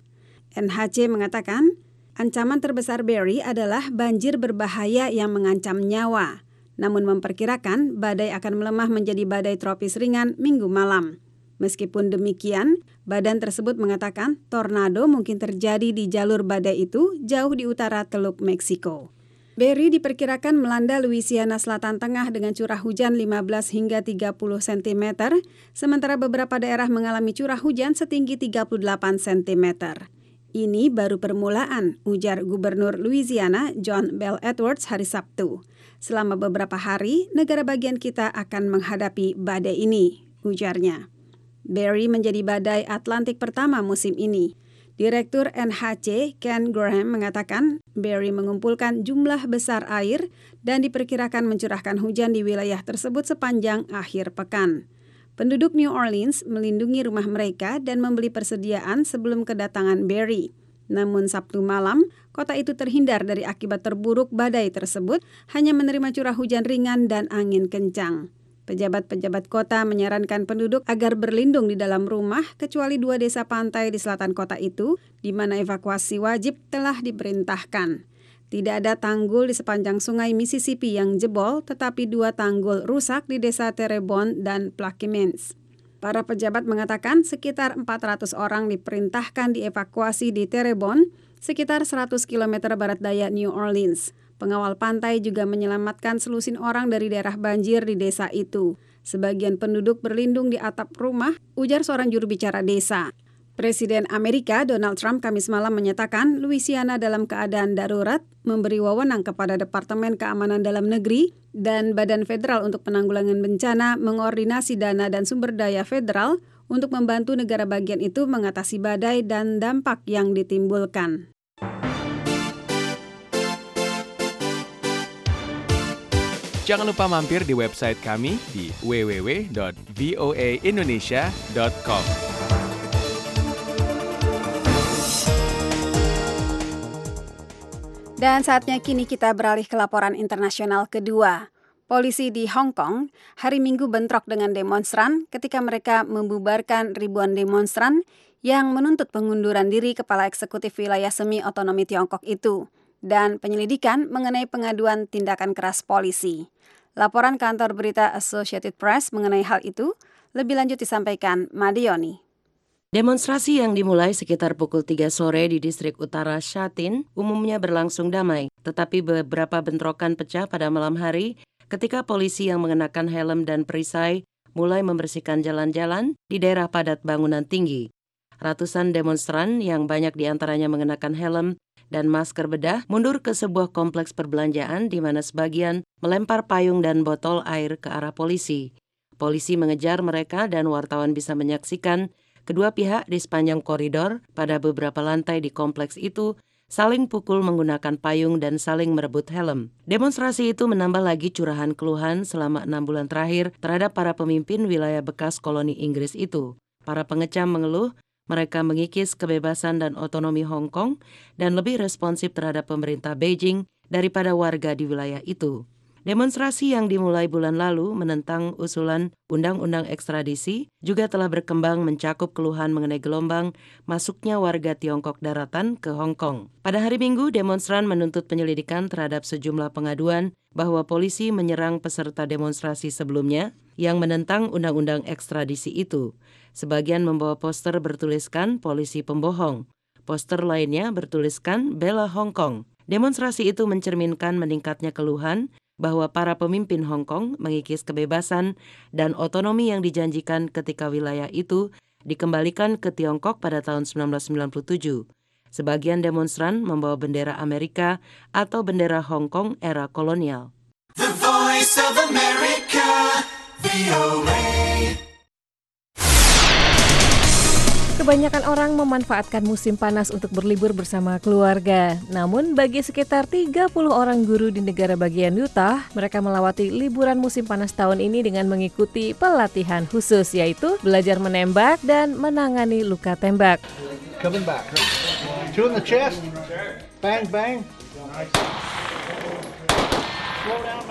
NHC mengatakan ancaman terbesar Berry adalah banjir berbahaya yang mengancam nyawa, namun memperkirakan badai akan melemah menjadi badai tropis ringan minggu malam. Meskipun demikian, badan tersebut mengatakan tornado mungkin terjadi di jalur badai itu jauh di utara Teluk Meksiko. Berry diperkirakan melanda Louisiana Selatan Tengah dengan curah hujan 15 hingga 30 cm, sementara beberapa daerah mengalami curah hujan setinggi 38 cm. Ini baru permulaan, ujar Gubernur Louisiana John Bell Edwards hari Sabtu. Selama beberapa hari, negara bagian kita akan menghadapi badai ini, ujarnya. Barry menjadi badai Atlantik pertama musim ini. Direktur NHC Ken Graham mengatakan Barry mengumpulkan jumlah besar air dan diperkirakan mencurahkan hujan di wilayah tersebut sepanjang akhir pekan. Penduduk New Orleans melindungi rumah mereka dan membeli persediaan sebelum kedatangan Barry. Namun Sabtu malam, kota itu terhindar dari akibat terburuk badai tersebut, hanya menerima curah hujan ringan dan angin kencang. Pejabat-pejabat kota menyarankan penduduk agar berlindung di dalam rumah kecuali dua desa pantai di selatan kota itu di mana evakuasi wajib telah diperintahkan. Tidak ada tanggul di sepanjang sungai Mississippi yang jebol, tetapi dua tanggul rusak di desa Terrebonne dan Plaquemines. Para pejabat mengatakan sekitar 400 orang diperintahkan dievakuasi di Terrebonne, sekitar 100 km barat daya New Orleans. Pengawal pantai juga menyelamatkan selusin orang dari daerah banjir di desa itu. Sebagian penduduk berlindung di atap rumah, ujar seorang juru bicara desa. Presiden Amerika Donald Trump Kamis malam menyatakan Louisiana dalam keadaan darurat, memberi wewenang kepada Departemen Keamanan Dalam Negeri dan Badan Federal untuk Penanggulangan Bencana mengordinasi dana dan sumber daya federal untuk membantu negara bagian itu mengatasi badai dan dampak yang ditimbulkan. Jangan lupa mampir di website kami di www.voaindonesia.com. Dan saatnya kini kita beralih ke laporan internasional kedua. Polisi di Hong Kong hari Minggu bentrok dengan demonstran ketika mereka membubarkan ribuan demonstran yang menuntut pengunduran diri kepala eksekutif wilayah semi otonomi Tiongkok itu dan penyelidikan mengenai pengaduan tindakan keras polisi. Laporan kantor berita Associated Press mengenai hal itu lebih lanjut disampaikan Madioni. Demonstrasi yang dimulai sekitar pukul 3 sore di distrik utara Shatin umumnya berlangsung damai, tetapi beberapa bentrokan pecah pada malam hari ketika polisi yang mengenakan helm dan perisai mulai membersihkan jalan-jalan di daerah padat bangunan tinggi. Ratusan demonstran yang banyak di antaranya mengenakan helm dan masker bedah mundur ke sebuah kompleks perbelanjaan di mana sebagian melempar payung dan botol air ke arah polisi. Polisi mengejar mereka dan wartawan bisa menyaksikan kedua pihak di sepanjang koridor pada beberapa lantai di kompleks itu saling pukul menggunakan payung dan saling merebut helm. Demonstrasi itu menambah lagi curahan keluhan selama enam bulan terakhir terhadap para pemimpin wilayah bekas koloni Inggris itu. Para pengecam mengeluh mereka mengikis kebebasan dan otonomi Hong Kong dan lebih responsif terhadap pemerintah Beijing daripada warga di wilayah itu. Demonstrasi yang dimulai bulan lalu menentang usulan undang-undang ekstradisi juga telah berkembang mencakup keluhan mengenai gelombang masuknya warga Tiongkok daratan ke Hong Kong. Pada hari Minggu, demonstran menuntut penyelidikan terhadap sejumlah pengaduan bahwa polisi menyerang peserta demonstrasi sebelumnya yang menentang undang-undang ekstradisi itu. Sebagian membawa poster bertuliskan polisi pembohong. Poster lainnya bertuliskan bela Hong Kong. Demonstrasi itu mencerminkan meningkatnya keluhan bahwa para pemimpin Hong Kong mengikis kebebasan dan otonomi yang dijanjikan ketika wilayah itu dikembalikan ke Tiongkok pada tahun 1997. Sebagian demonstran membawa bendera Amerika atau bendera Hong Kong era kolonial. The voice of America, VOA. Kebanyakan orang memanfaatkan musim panas untuk berlibur bersama keluarga. Namun bagi sekitar 30 orang guru di negara bagian Utah, mereka melewati liburan musim panas tahun ini dengan mengikuti pelatihan khusus yaitu belajar menembak dan menangani luka tembak. Coming back. Two in the chest. Bang, bang. Slow down,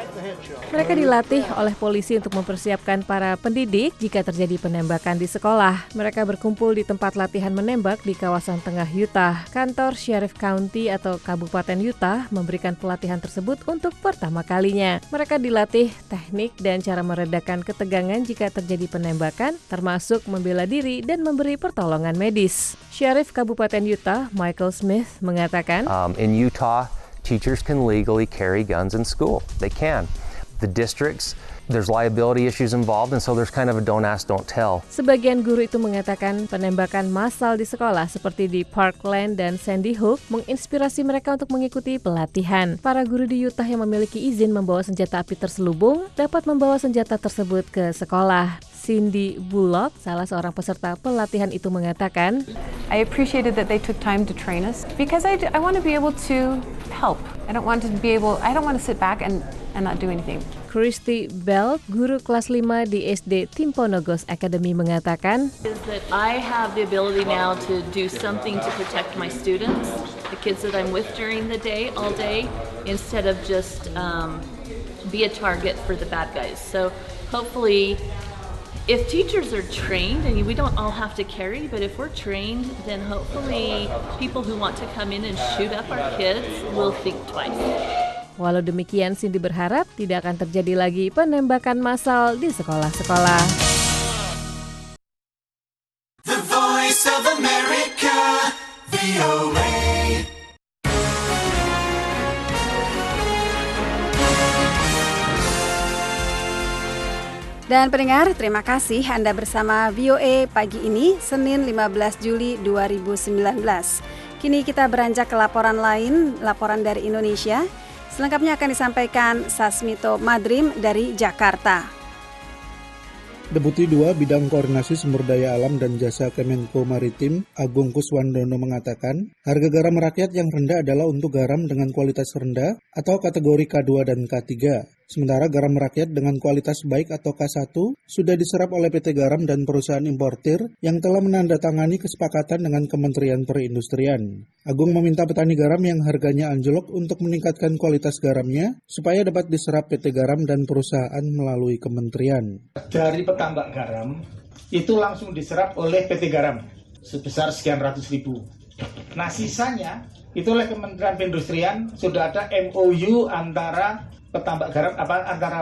Mereka dilatih oleh polisi untuk mempersiapkan para pendidik jika terjadi penembakan di sekolah. Mereka berkumpul di tempat latihan menembak di kawasan tengah Utah. Kantor Sheriff County atau Kabupaten Utah memberikan pelatihan tersebut untuk pertama kalinya. Mereka dilatih teknik dan cara meredakan ketegangan jika terjadi penembakan, termasuk membela diri dan memberi pertolongan medis. Sheriff Kabupaten Utah, Michael Smith, mengatakan, Um, in Utah, teachers can legally carry guns in school. They can. The districts there's liability issues involved, and so there's kind of a don't ask, don't tell. Sebagian guru itu mengatakan penembakan massal di sekolah seperti di Parkland dan Sandy Hook menginspirasi mereka untuk mengikuti pelatihan. Para guru di Utah yang memiliki izin membawa senjata api terselubung dapat membawa senjata tersebut ke sekolah. Cindy Bullock, salah seorang peserta pelatihan itu mengatakan, I appreciated that they took time to train us because I, I want to be able to help. I don't want to be able, I don't want to sit back and, and not do anything. Christy Bell, guru kelas 5 di SD Timponogos Academy mengatakan, is that I have the ability now to do something to protect my students, the kids that I'm with during the day, all day, instead of just um, be a target for the bad guys. So hopefully if teachers are trained, and we don't all have to carry, but if we're trained, then hopefully people who want to come in and shoot up our kids will think twice. Walau demikian, Cindy berharap tidak akan terjadi lagi penembakan massal di sekolah-sekolah. The Voice of America, VOA. Dan pendengar, terima kasih Anda bersama VOA pagi ini, Senin 15 Juli 2019. Kini kita beranjak ke laporan lain, laporan dari Indonesia. Selengkapnya akan disampaikan Sasmito Madrim dari Jakarta. Deputi 2 Bidang Koordinasi Sumber Daya Alam dan Jasa Kemenko Maritim, Agung Kuswandono mengatakan, harga garam rakyat yang rendah adalah untuk garam dengan kualitas rendah atau kategori K2 dan K3. Sementara garam rakyat dengan kualitas baik atau K1 sudah diserap oleh PT Garam dan perusahaan importir yang telah menandatangani kesepakatan dengan Kementerian Perindustrian. Agung meminta petani garam yang harganya anjlok untuk meningkatkan kualitas garamnya supaya dapat diserap PT Garam dan perusahaan melalui kementerian. Dari petambak garam itu langsung diserap oleh PT Garam sebesar sekian ratus ribu. Nah sisanya itu oleh Kementerian Perindustrian sudah ada MOU antara petambak garam apa antara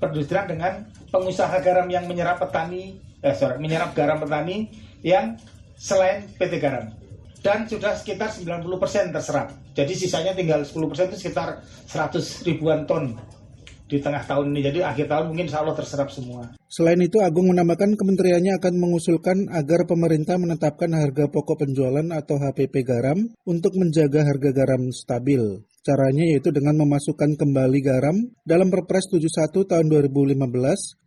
perindustrian dengan pengusaha garam yang menyerap petani eh sorry, menyerap garam petani yang selain PT Garam dan sudah sekitar 90% terserap. Jadi sisanya tinggal 10% itu sekitar 100 ribuan ton di tengah tahun ini. Jadi akhir tahun mungkin insya Allah terserap semua. Selain itu, Agung menambahkan kementeriannya akan mengusulkan agar pemerintah menetapkan harga pokok penjualan atau HPP garam untuk menjaga harga garam stabil. Caranya yaitu dengan memasukkan kembali garam dalam Perpres 71 tahun 2015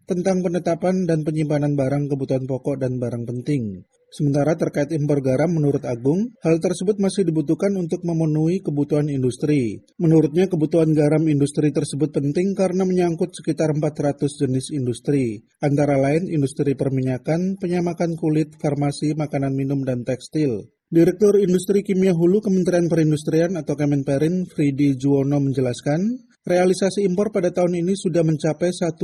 tentang penetapan dan penyimpanan barang kebutuhan pokok dan barang penting. Sementara terkait impor garam menurut Agung, hal tersebut masih dibutuhkan untuk memenuhi kebutuhan industri. Menurutnya kebutuhan garam industri tersebut penting karena menyangkut sekitar 400 jenis industri, antara lain industri perminyakan, penyamakan kulit, farmasi, makanan minum, dan tekstil. Direktur Industri Kimia Hulu Kementerian Perindustrian atau Kemenperin, Fridi Juwono menjelaskan, realisasi impor pada tahun ini sudah mencapai 1,2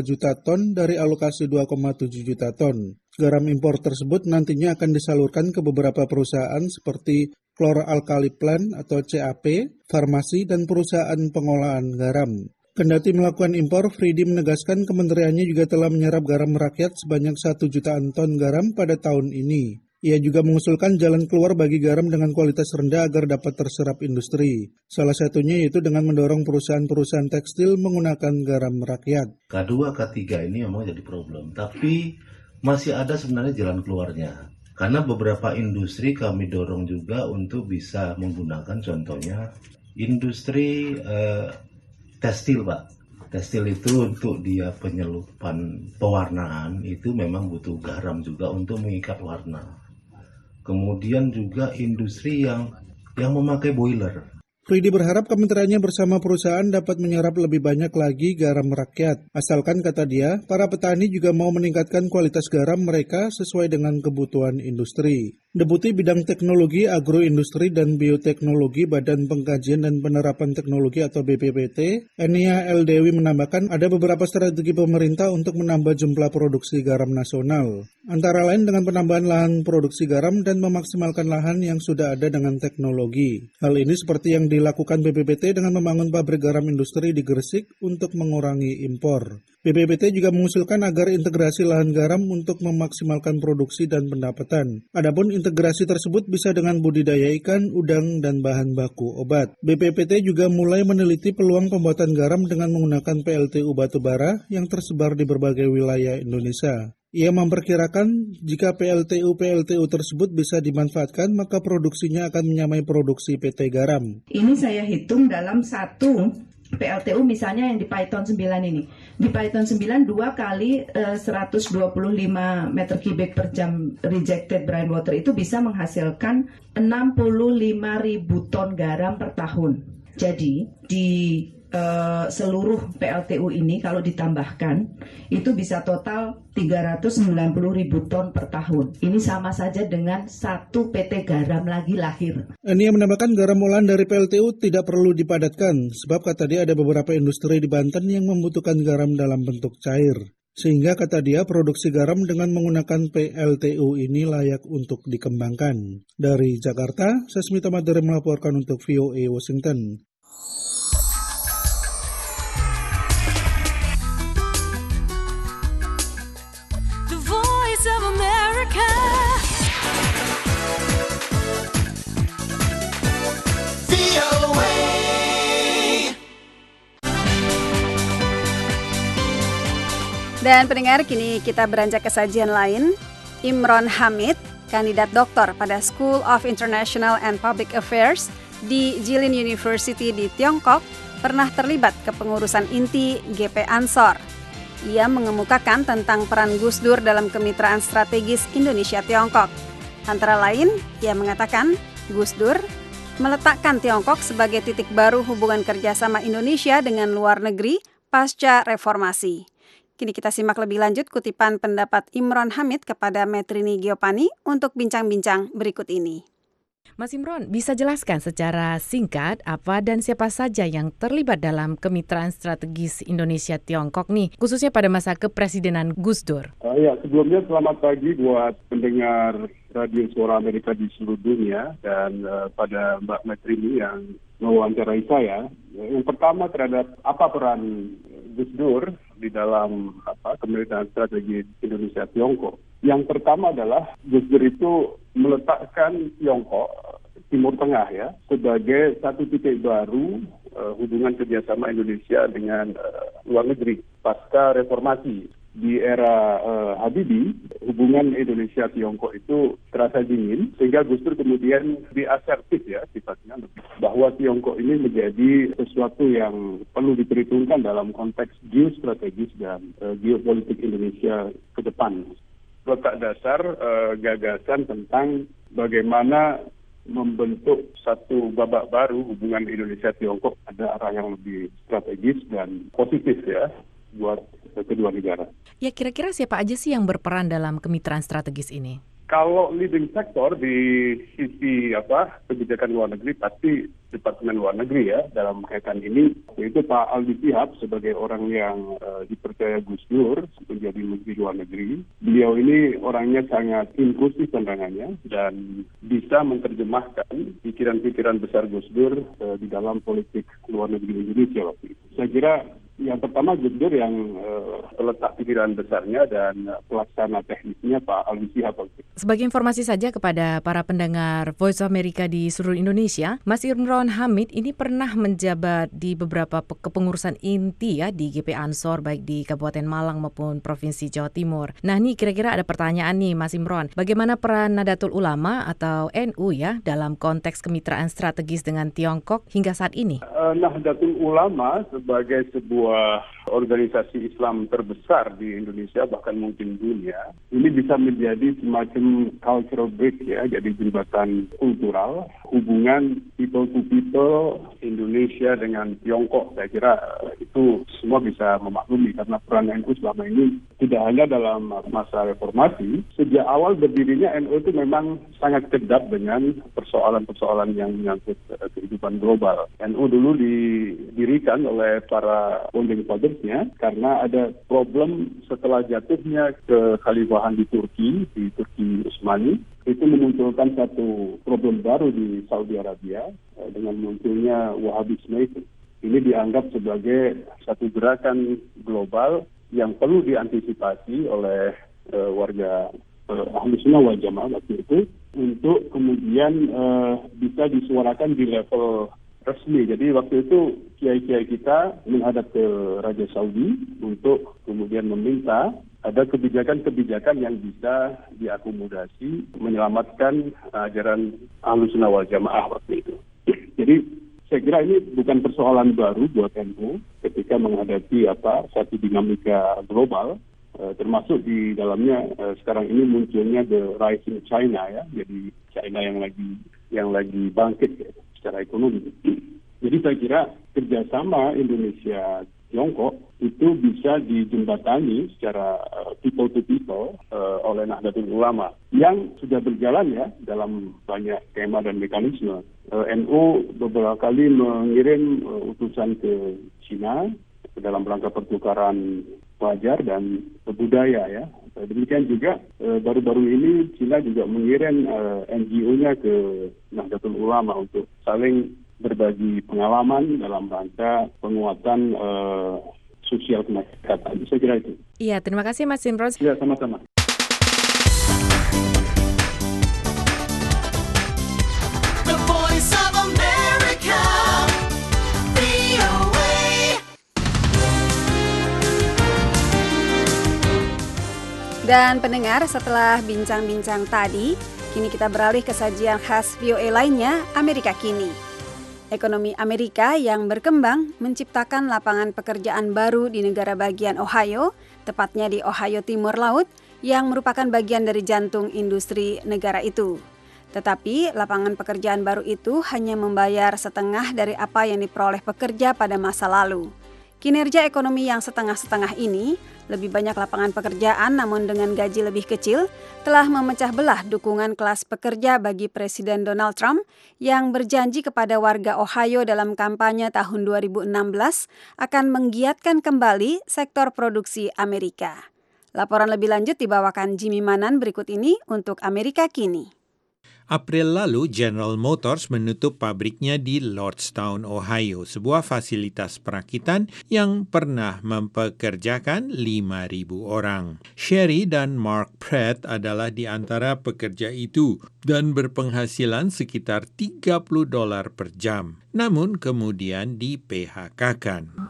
juta ton dari alokasi 2,7 juta ton. Garam impor tersebut nantinya akan disalurkan ke beberapa perusahaan seperti Chloralkali Plant atau CAP, farmasi, dan perusahaan pengolahan garam. Kendati melakukan impor, Fridi menegaskan kementeriannya juga telah menyerap garam rakyat sebanyak 1 jutaan ton garam pada tahun ini. Ia juga mengusulkan jalan keluar bagi garam dengan kualitas rendah agar dapat terserap industri. Salah satunya yaitu dengan mendorong perusahaan-perusahaan tekstil menggunakan garam rakyat. K2, K3 ini memang jadi problem, tapi masih ada sebenarnya jalan keluarnya. Karena beberapa industri kami dorong juga untuk bisa menggunakan contohnya industri eh, tekstil, Pak. Tekstil itu untuk dia penyelupan pewarnaan itu memang butuh garam juga untuk mengikat warna kemudian juga industri yang yang memakai boiler. Fridi berharap kementeriannya bersama perusahaan dapat menyerap lebih banyak lagi garam rakyat. Asalkan kata dia, para petani juga mau meningkatkan kualitas garam mereka sesuai dengan kebutuhan industri. Deputi Bidang Teknologi Agroindustri dan Bioteknologi Badan Pengkajian dan Penerapan Teknologi atau BPPT, Enia L. Dewi menambahkan ada beberapa strategi pemerintah untuk menambah jumlah produksi garam nasional. Antara lain dengan penambahan lahan produksi garam dan memaksimalkan lahan yang sudah ada dengan teknologi. Hal ini seperti yang dilakukan BPPT dengan membangun pabrik garam industri di Gresik untuk mengurangi impor. BPPT juga mengusulkan agar integrasi lahan garam untuk memaksimalkan produksi dan pendapatan. Adapun integrasi tersebut bisa dengan budidaya ikan, udang, dan bahan baku obat. BPPT juga mulai meneliti peluang pembuatan garam dengan menggunakan PLTU batubara yang tersebar di berbagai wilayah Indonesia. Ia memperkirakan jika PLTU-PLTU tersebut bisa dimanfaatkan, maka produksinya akan menyamai produksi PT Garam. Ini saya hitung dalam satu PLTU misalnya yang di Python 9 ini. Di Python 9 dua kali uh, 125 meter kubik per jam rejected brine water itu bisa menghasilkan 65 ribu ton garam per tahun. Jadi di uh, seluruh PLTU ini kalau ditambahkan itu bisa total 390 ribu ton per tahun. Ini sama saja dengan satu PT garam lagi lahir. Yang menambahkan garam olahan dari PLTU tidak perlu dipadatkan, sebab kata dia ada beberapa industri di Banten yang membutuhkan garam dalam bentuk cair. Sehingga kata dia produksi garam dengan menggunakan PLTU ini layak untuk dikembangkan. Dari Jakarta, saya Smita Madere melaporkan untuk VOA Washington. Dan pendengar, kini kita beranjak ke sajian lain. Imron Hamid, kandidat doktor pada School of International and Public Affairs di Jilin University di Tiongkok, pernah terlibat kepengurusan inti GP Ansor. Ia mengemukakan tentang peran Gus Dur dalam kemitraan strategis Indonesia-Tiongkok. Antara lain, ia mengatakan Gus Dur meletakkan Tiongkok sebagai titik baru hubungan kerjasama Indonesia dengan luar negeri pasca reformasi. Kini kita simak lebih lanjut kutipan pendapat Imron Hamid kepada Metrini Giopani untuk bincang-bincang berikut ini. Mas Imron, bisa jelaskan secara singkat apa dan siapa saja yang terlibat dalam kemitraan strategis Indonesia-Tiongkok nih, khususnya pada masa kepresidenan Gus Dur? Uh, ya, sebelumnya selamat pagi buat pendengar Radio Suara Amerika di seluruh dunia dan uh, pada Mbak Metrini yang mewawancarai saya. Yang pertama terhadap apa peran Gus Dur di dalam apa pemerintahan strategi Indonesia Tiongkok. Yang pertama adalah Gus Dur itu meletakkan Tiongkok Timur Tengah ya sebagai satu titik baru uh, hubungan kerjasama Indonesia dengan uh, luar negeri pasca reformasi di era uh, Habibie, hubungan Indonesia Tiongkok itu terasa dingin sehingga Gus Dur kemudian diasertif ya sifatnya bahwa Tiongkok ini menjadi sesuatu yang perlu diperhitungkan dalam konteks geostrategis dan uh, geopolitik Indonesia ke depan. Letak dasar uh, gagasan tentang bagaimana membentuk satu babak baru hubungan Indonesia Tiongkok ada arah yang lebih strategis dan positif ya buat kedua negara. Ya kira-kira siapa aja sih yang berperan dalam kemitraan strategis ini? Kalau leading sector di sisi apa kebijakan luar negeri pasti Departemen Luar Negeri ya dalam kaitan ini yaitu Pak Aldi Sihab sebagai orang yang uh, dipercaya Gus Dur menjadi Menteri Luar Negeri. Beliau ini orangnya sangat inklusif pandangannya dan bisa menerjemahkan pikiran-pikiran besar Gus Dur uh, di dalam politik luar negeri Indonesia waktu itu. Saya kira yang pertama Gus Dur yang uh, letak pikiran besarnya dan uh, pelaksana teknisnya Pak Alwi Sihab. Sebagai informasi saja kepada para pendengar Voice of America di seluruh Indonesia, Mas Imron Hamid ini pernah menjabat di beberapa kepengurusan inti ya di GP Ansor baik di Kabupaten Malang maupun Provinsi Jawa Timur. Nah ini kira-kira ada pertanyaan nih Mas Imron, bagaimana peran Nadatul Ulama atau NU ya dalam konteks kemitraan strategis dengan Tiongkok hingga saat ini? Uh, Nahdlatul Ulama sebagai sebuah organisasi Islam terbesar di Indonesia bahkan mungkin dunia ini bisa menjadi semacam cultural bridge ya jadi jembatan kultural hubungan people to people Indonesia dengan Tiongkok saya kira itu semua bisa memaklumi karena peran NU selama ini tidak hanya dalam masa reformasi. Sejak awal berdirinya NU itu memang sangat kedap dengan persoalan-persoalan yang menyangkut kehidupan global. NU dulu didirikan oleh para founding fathersnya karena ada problem setelah jatuhnya ke Khalifahan di Turki, di Turki Utsmani, itu memunculkan satu problem baru di Saudi Arabia eh, dengan munculnya Wahhabisme itu. Ini dianggap sebagai satu gerakan global yang perlu diantisipasi oleh uh, warga uh, ahli sunnah wal jamaah waktu itu untuk kemudian uh, bisa disuarakan di level resmi. Jadi waktu itu kiai-kiai kita menghadap ke Raja Saudi untuk kemudian meminta ada kebijakan-kebijakan yang bisa diakomodasi menyelamatkan ajaran Ahlus Sunnah wal Jamaah waktu itu. (clears throat) Jadi saya kira ini bukan persoalan baru buat NU ketika menghadapi apa satu dinamika global uh, termasuk di dalamnya uh, sekarang ini munculnya the rising China ya jadi China yang lagi yang lagi bangkit ya, secara ekonomi. (clears throat) Jadi saya kira kerjasama Indonesia Tiongkok itu bisa dijembatani secara people to people oleh Nahdlatul Ulama yang sudah berjalan ya dalam banyak tema dan mekanisme. Uh, NU beberapa kali mengirim uh, utusan ke Cina dalam rangka pertukaran wajar dan budaya ya. Demikian juga baru-baru ini Cina juga mengirim NGO-nya ke Nahdlatul Ulama untuk saling berbagi pengalaman dalam rangka penguatan sosial kemasyarakatan. Saya kira itu. Iya, terima kasih Mas Simros. Iya, sama-sama. Dan pendengar, setelah bincang-bincang tadi, kini kita beralih ke sajian khas VOA lainnya, Amerika Kini. Ekonomi Amerika yang berkembang menciptakan lapangan pekerjaan baru di negara bagian Ohio, tepatnya di Ohio Timur Laut, yang merupakan bagian dari jantung industri negara itu. Tetapi lapangan pekerjaan baru itu hanya membayar setengah dari apa yang diperoleh pekerja pada masa lalu. Kinerja ekonomi yang setengah-setengah ini lebih banyak lapangan pekerjaan namun dengan gaji lebih kecil telah memecah belah dukungan kelas pekerja bagi Presiden Donald Trump yang berjanji kepada warga Ohio dalam kampanye tahun 2016 akan menggiatkan kembali sektor produksi Amerika. Laporan lebih lanjut dibawakan Jimmy Manan berikut ini untuk Amerika Kini. April lalu, General Motors menutup pabriknya di Lordstown, Ohio, sebuah fasilitas perakitan yang pernah mempekerjakan 5.000 orang. Sherry dan Mark Pratt adalah di antara pekerja itu dan berpenghasilan sekitar 30 dolar per jam. Namun kemudian di PHK-kan.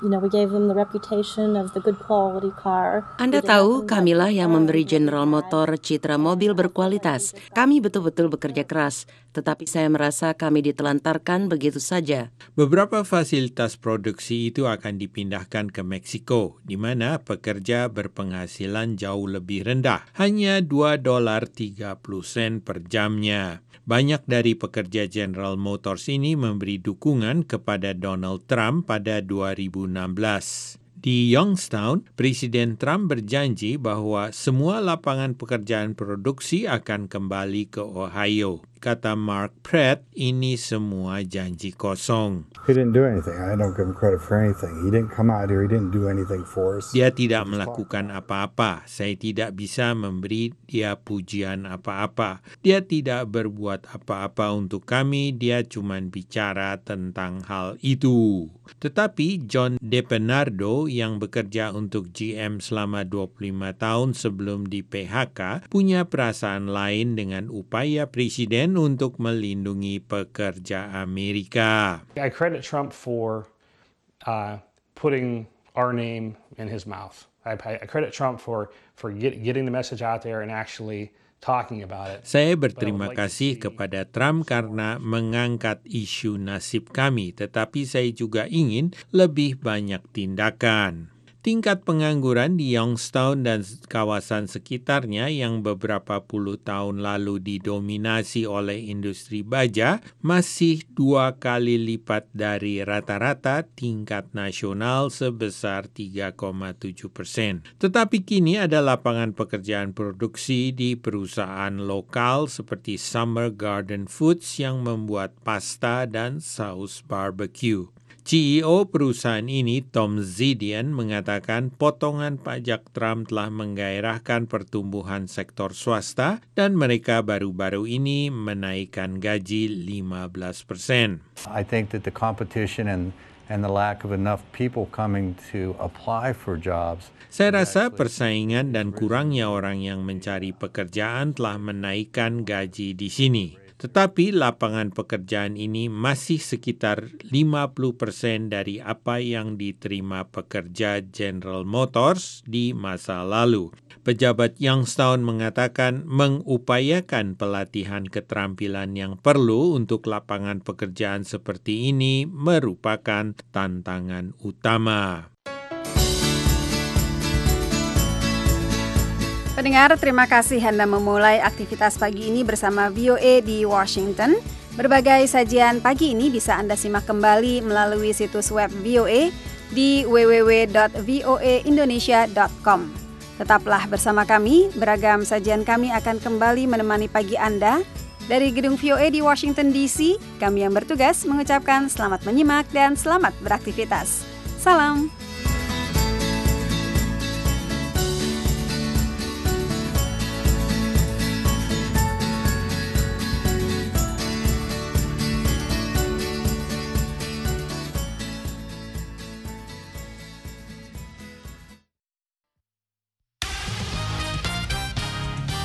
Anda tahu kamilah yang memberi General Motor citra mobil berkualitas. Kami betul-betul bekerja keras, tetapi saya merasa kami ditelantarkan begitu saja. Beberapa fasilitas produksi itu akan dipindahkan ke Meksiko, di mana pekerja berpenghasilan jauh lebih rendah, hanya 2 dolar 30 sen per jamnya. Banyak dari pekerja General Motors ini memberi dukungan kepada Donald Trump pada 2016. Di Youngstown, Presiden Trump berjanji bahwa semua lapangan pekerjaan produksi akan kembali ke Ohio. Kata Mark Pratt, ini semua janji kosong. He didn't do anything. I don't give him credit for anything. He didn't come out here. He didn't do anything for us. Dia tidak melakukan apa-apa. Saya tidak bisa memberi dia pujian apa-apa. Dia tidak berbuat apa-apa untuk kami. Dia cuma bicara tentang hal itu. Tetapi John DePenardo yang bekerja untuk GM selama 25 tahun sebelum di PHK punya perasaan lain dengan upaya presiden untuk melindungi pekerja Amerika. I credit Trump for uh, putting our name in his mouth. I, I credit Trump for for get, getting the message out there and actually talking about it. Saya berterima kasih kepada Trump karena mengangkat isu nasib kami, tetapi saya juga ingin lebih banyak tindakan. Tingkat pengangguran di Youngstown dan kawasan sekitarnya yang beberapa puluh tahun lalu didominasi oleh industri baja masih dua kali lipat dari rata-rata tingkat nasional sebesar 3,7 persen. Tetapi kini ada lapangan pekerjaan produksi di perusahaan lokal seperti Summer Garden Foods yang membuat pasta dan saus barbecue. CEO perusahaan ini, Tom Zidian, mengatakan potongan pajak Trump telah menggairahkan pertumbuhan sektor swasta dan mereka baru-baru ini menaikkan gaji 15 persen. I think that the competition and and the lack of enough people coming to apply for jobs. Saya rasa persaingan dan kurangnya orang yang mencari pekerjaan telah menaikkan gaji di sini. Tetapi lapangan pekerjaan ini masih sekitar 50% dari apa yang diterima pekerja General Motors di masa lalu. Pejabat Youngstown mengatakan mengupayakan pelatihan keterampilan yang perlu untuk lapangan pekerjaan seperti ini merupakan tantangan utama. Pendengar, terima kasih Anda memulai aktivitas pagi ini bersama VOA di Washington. Berbagai sajian pagi ini bisa Anda simak kembali melalui situs web VOA di www.voaindonesia.com. Tetaplah bersama kami, beragam sajian kami akan kembali menemani pagi Anda. Dari gedung VOA di Washington DC, kami yang bertugas mengucapkan selamat menyimak dan selamat beraktivitas. Salam.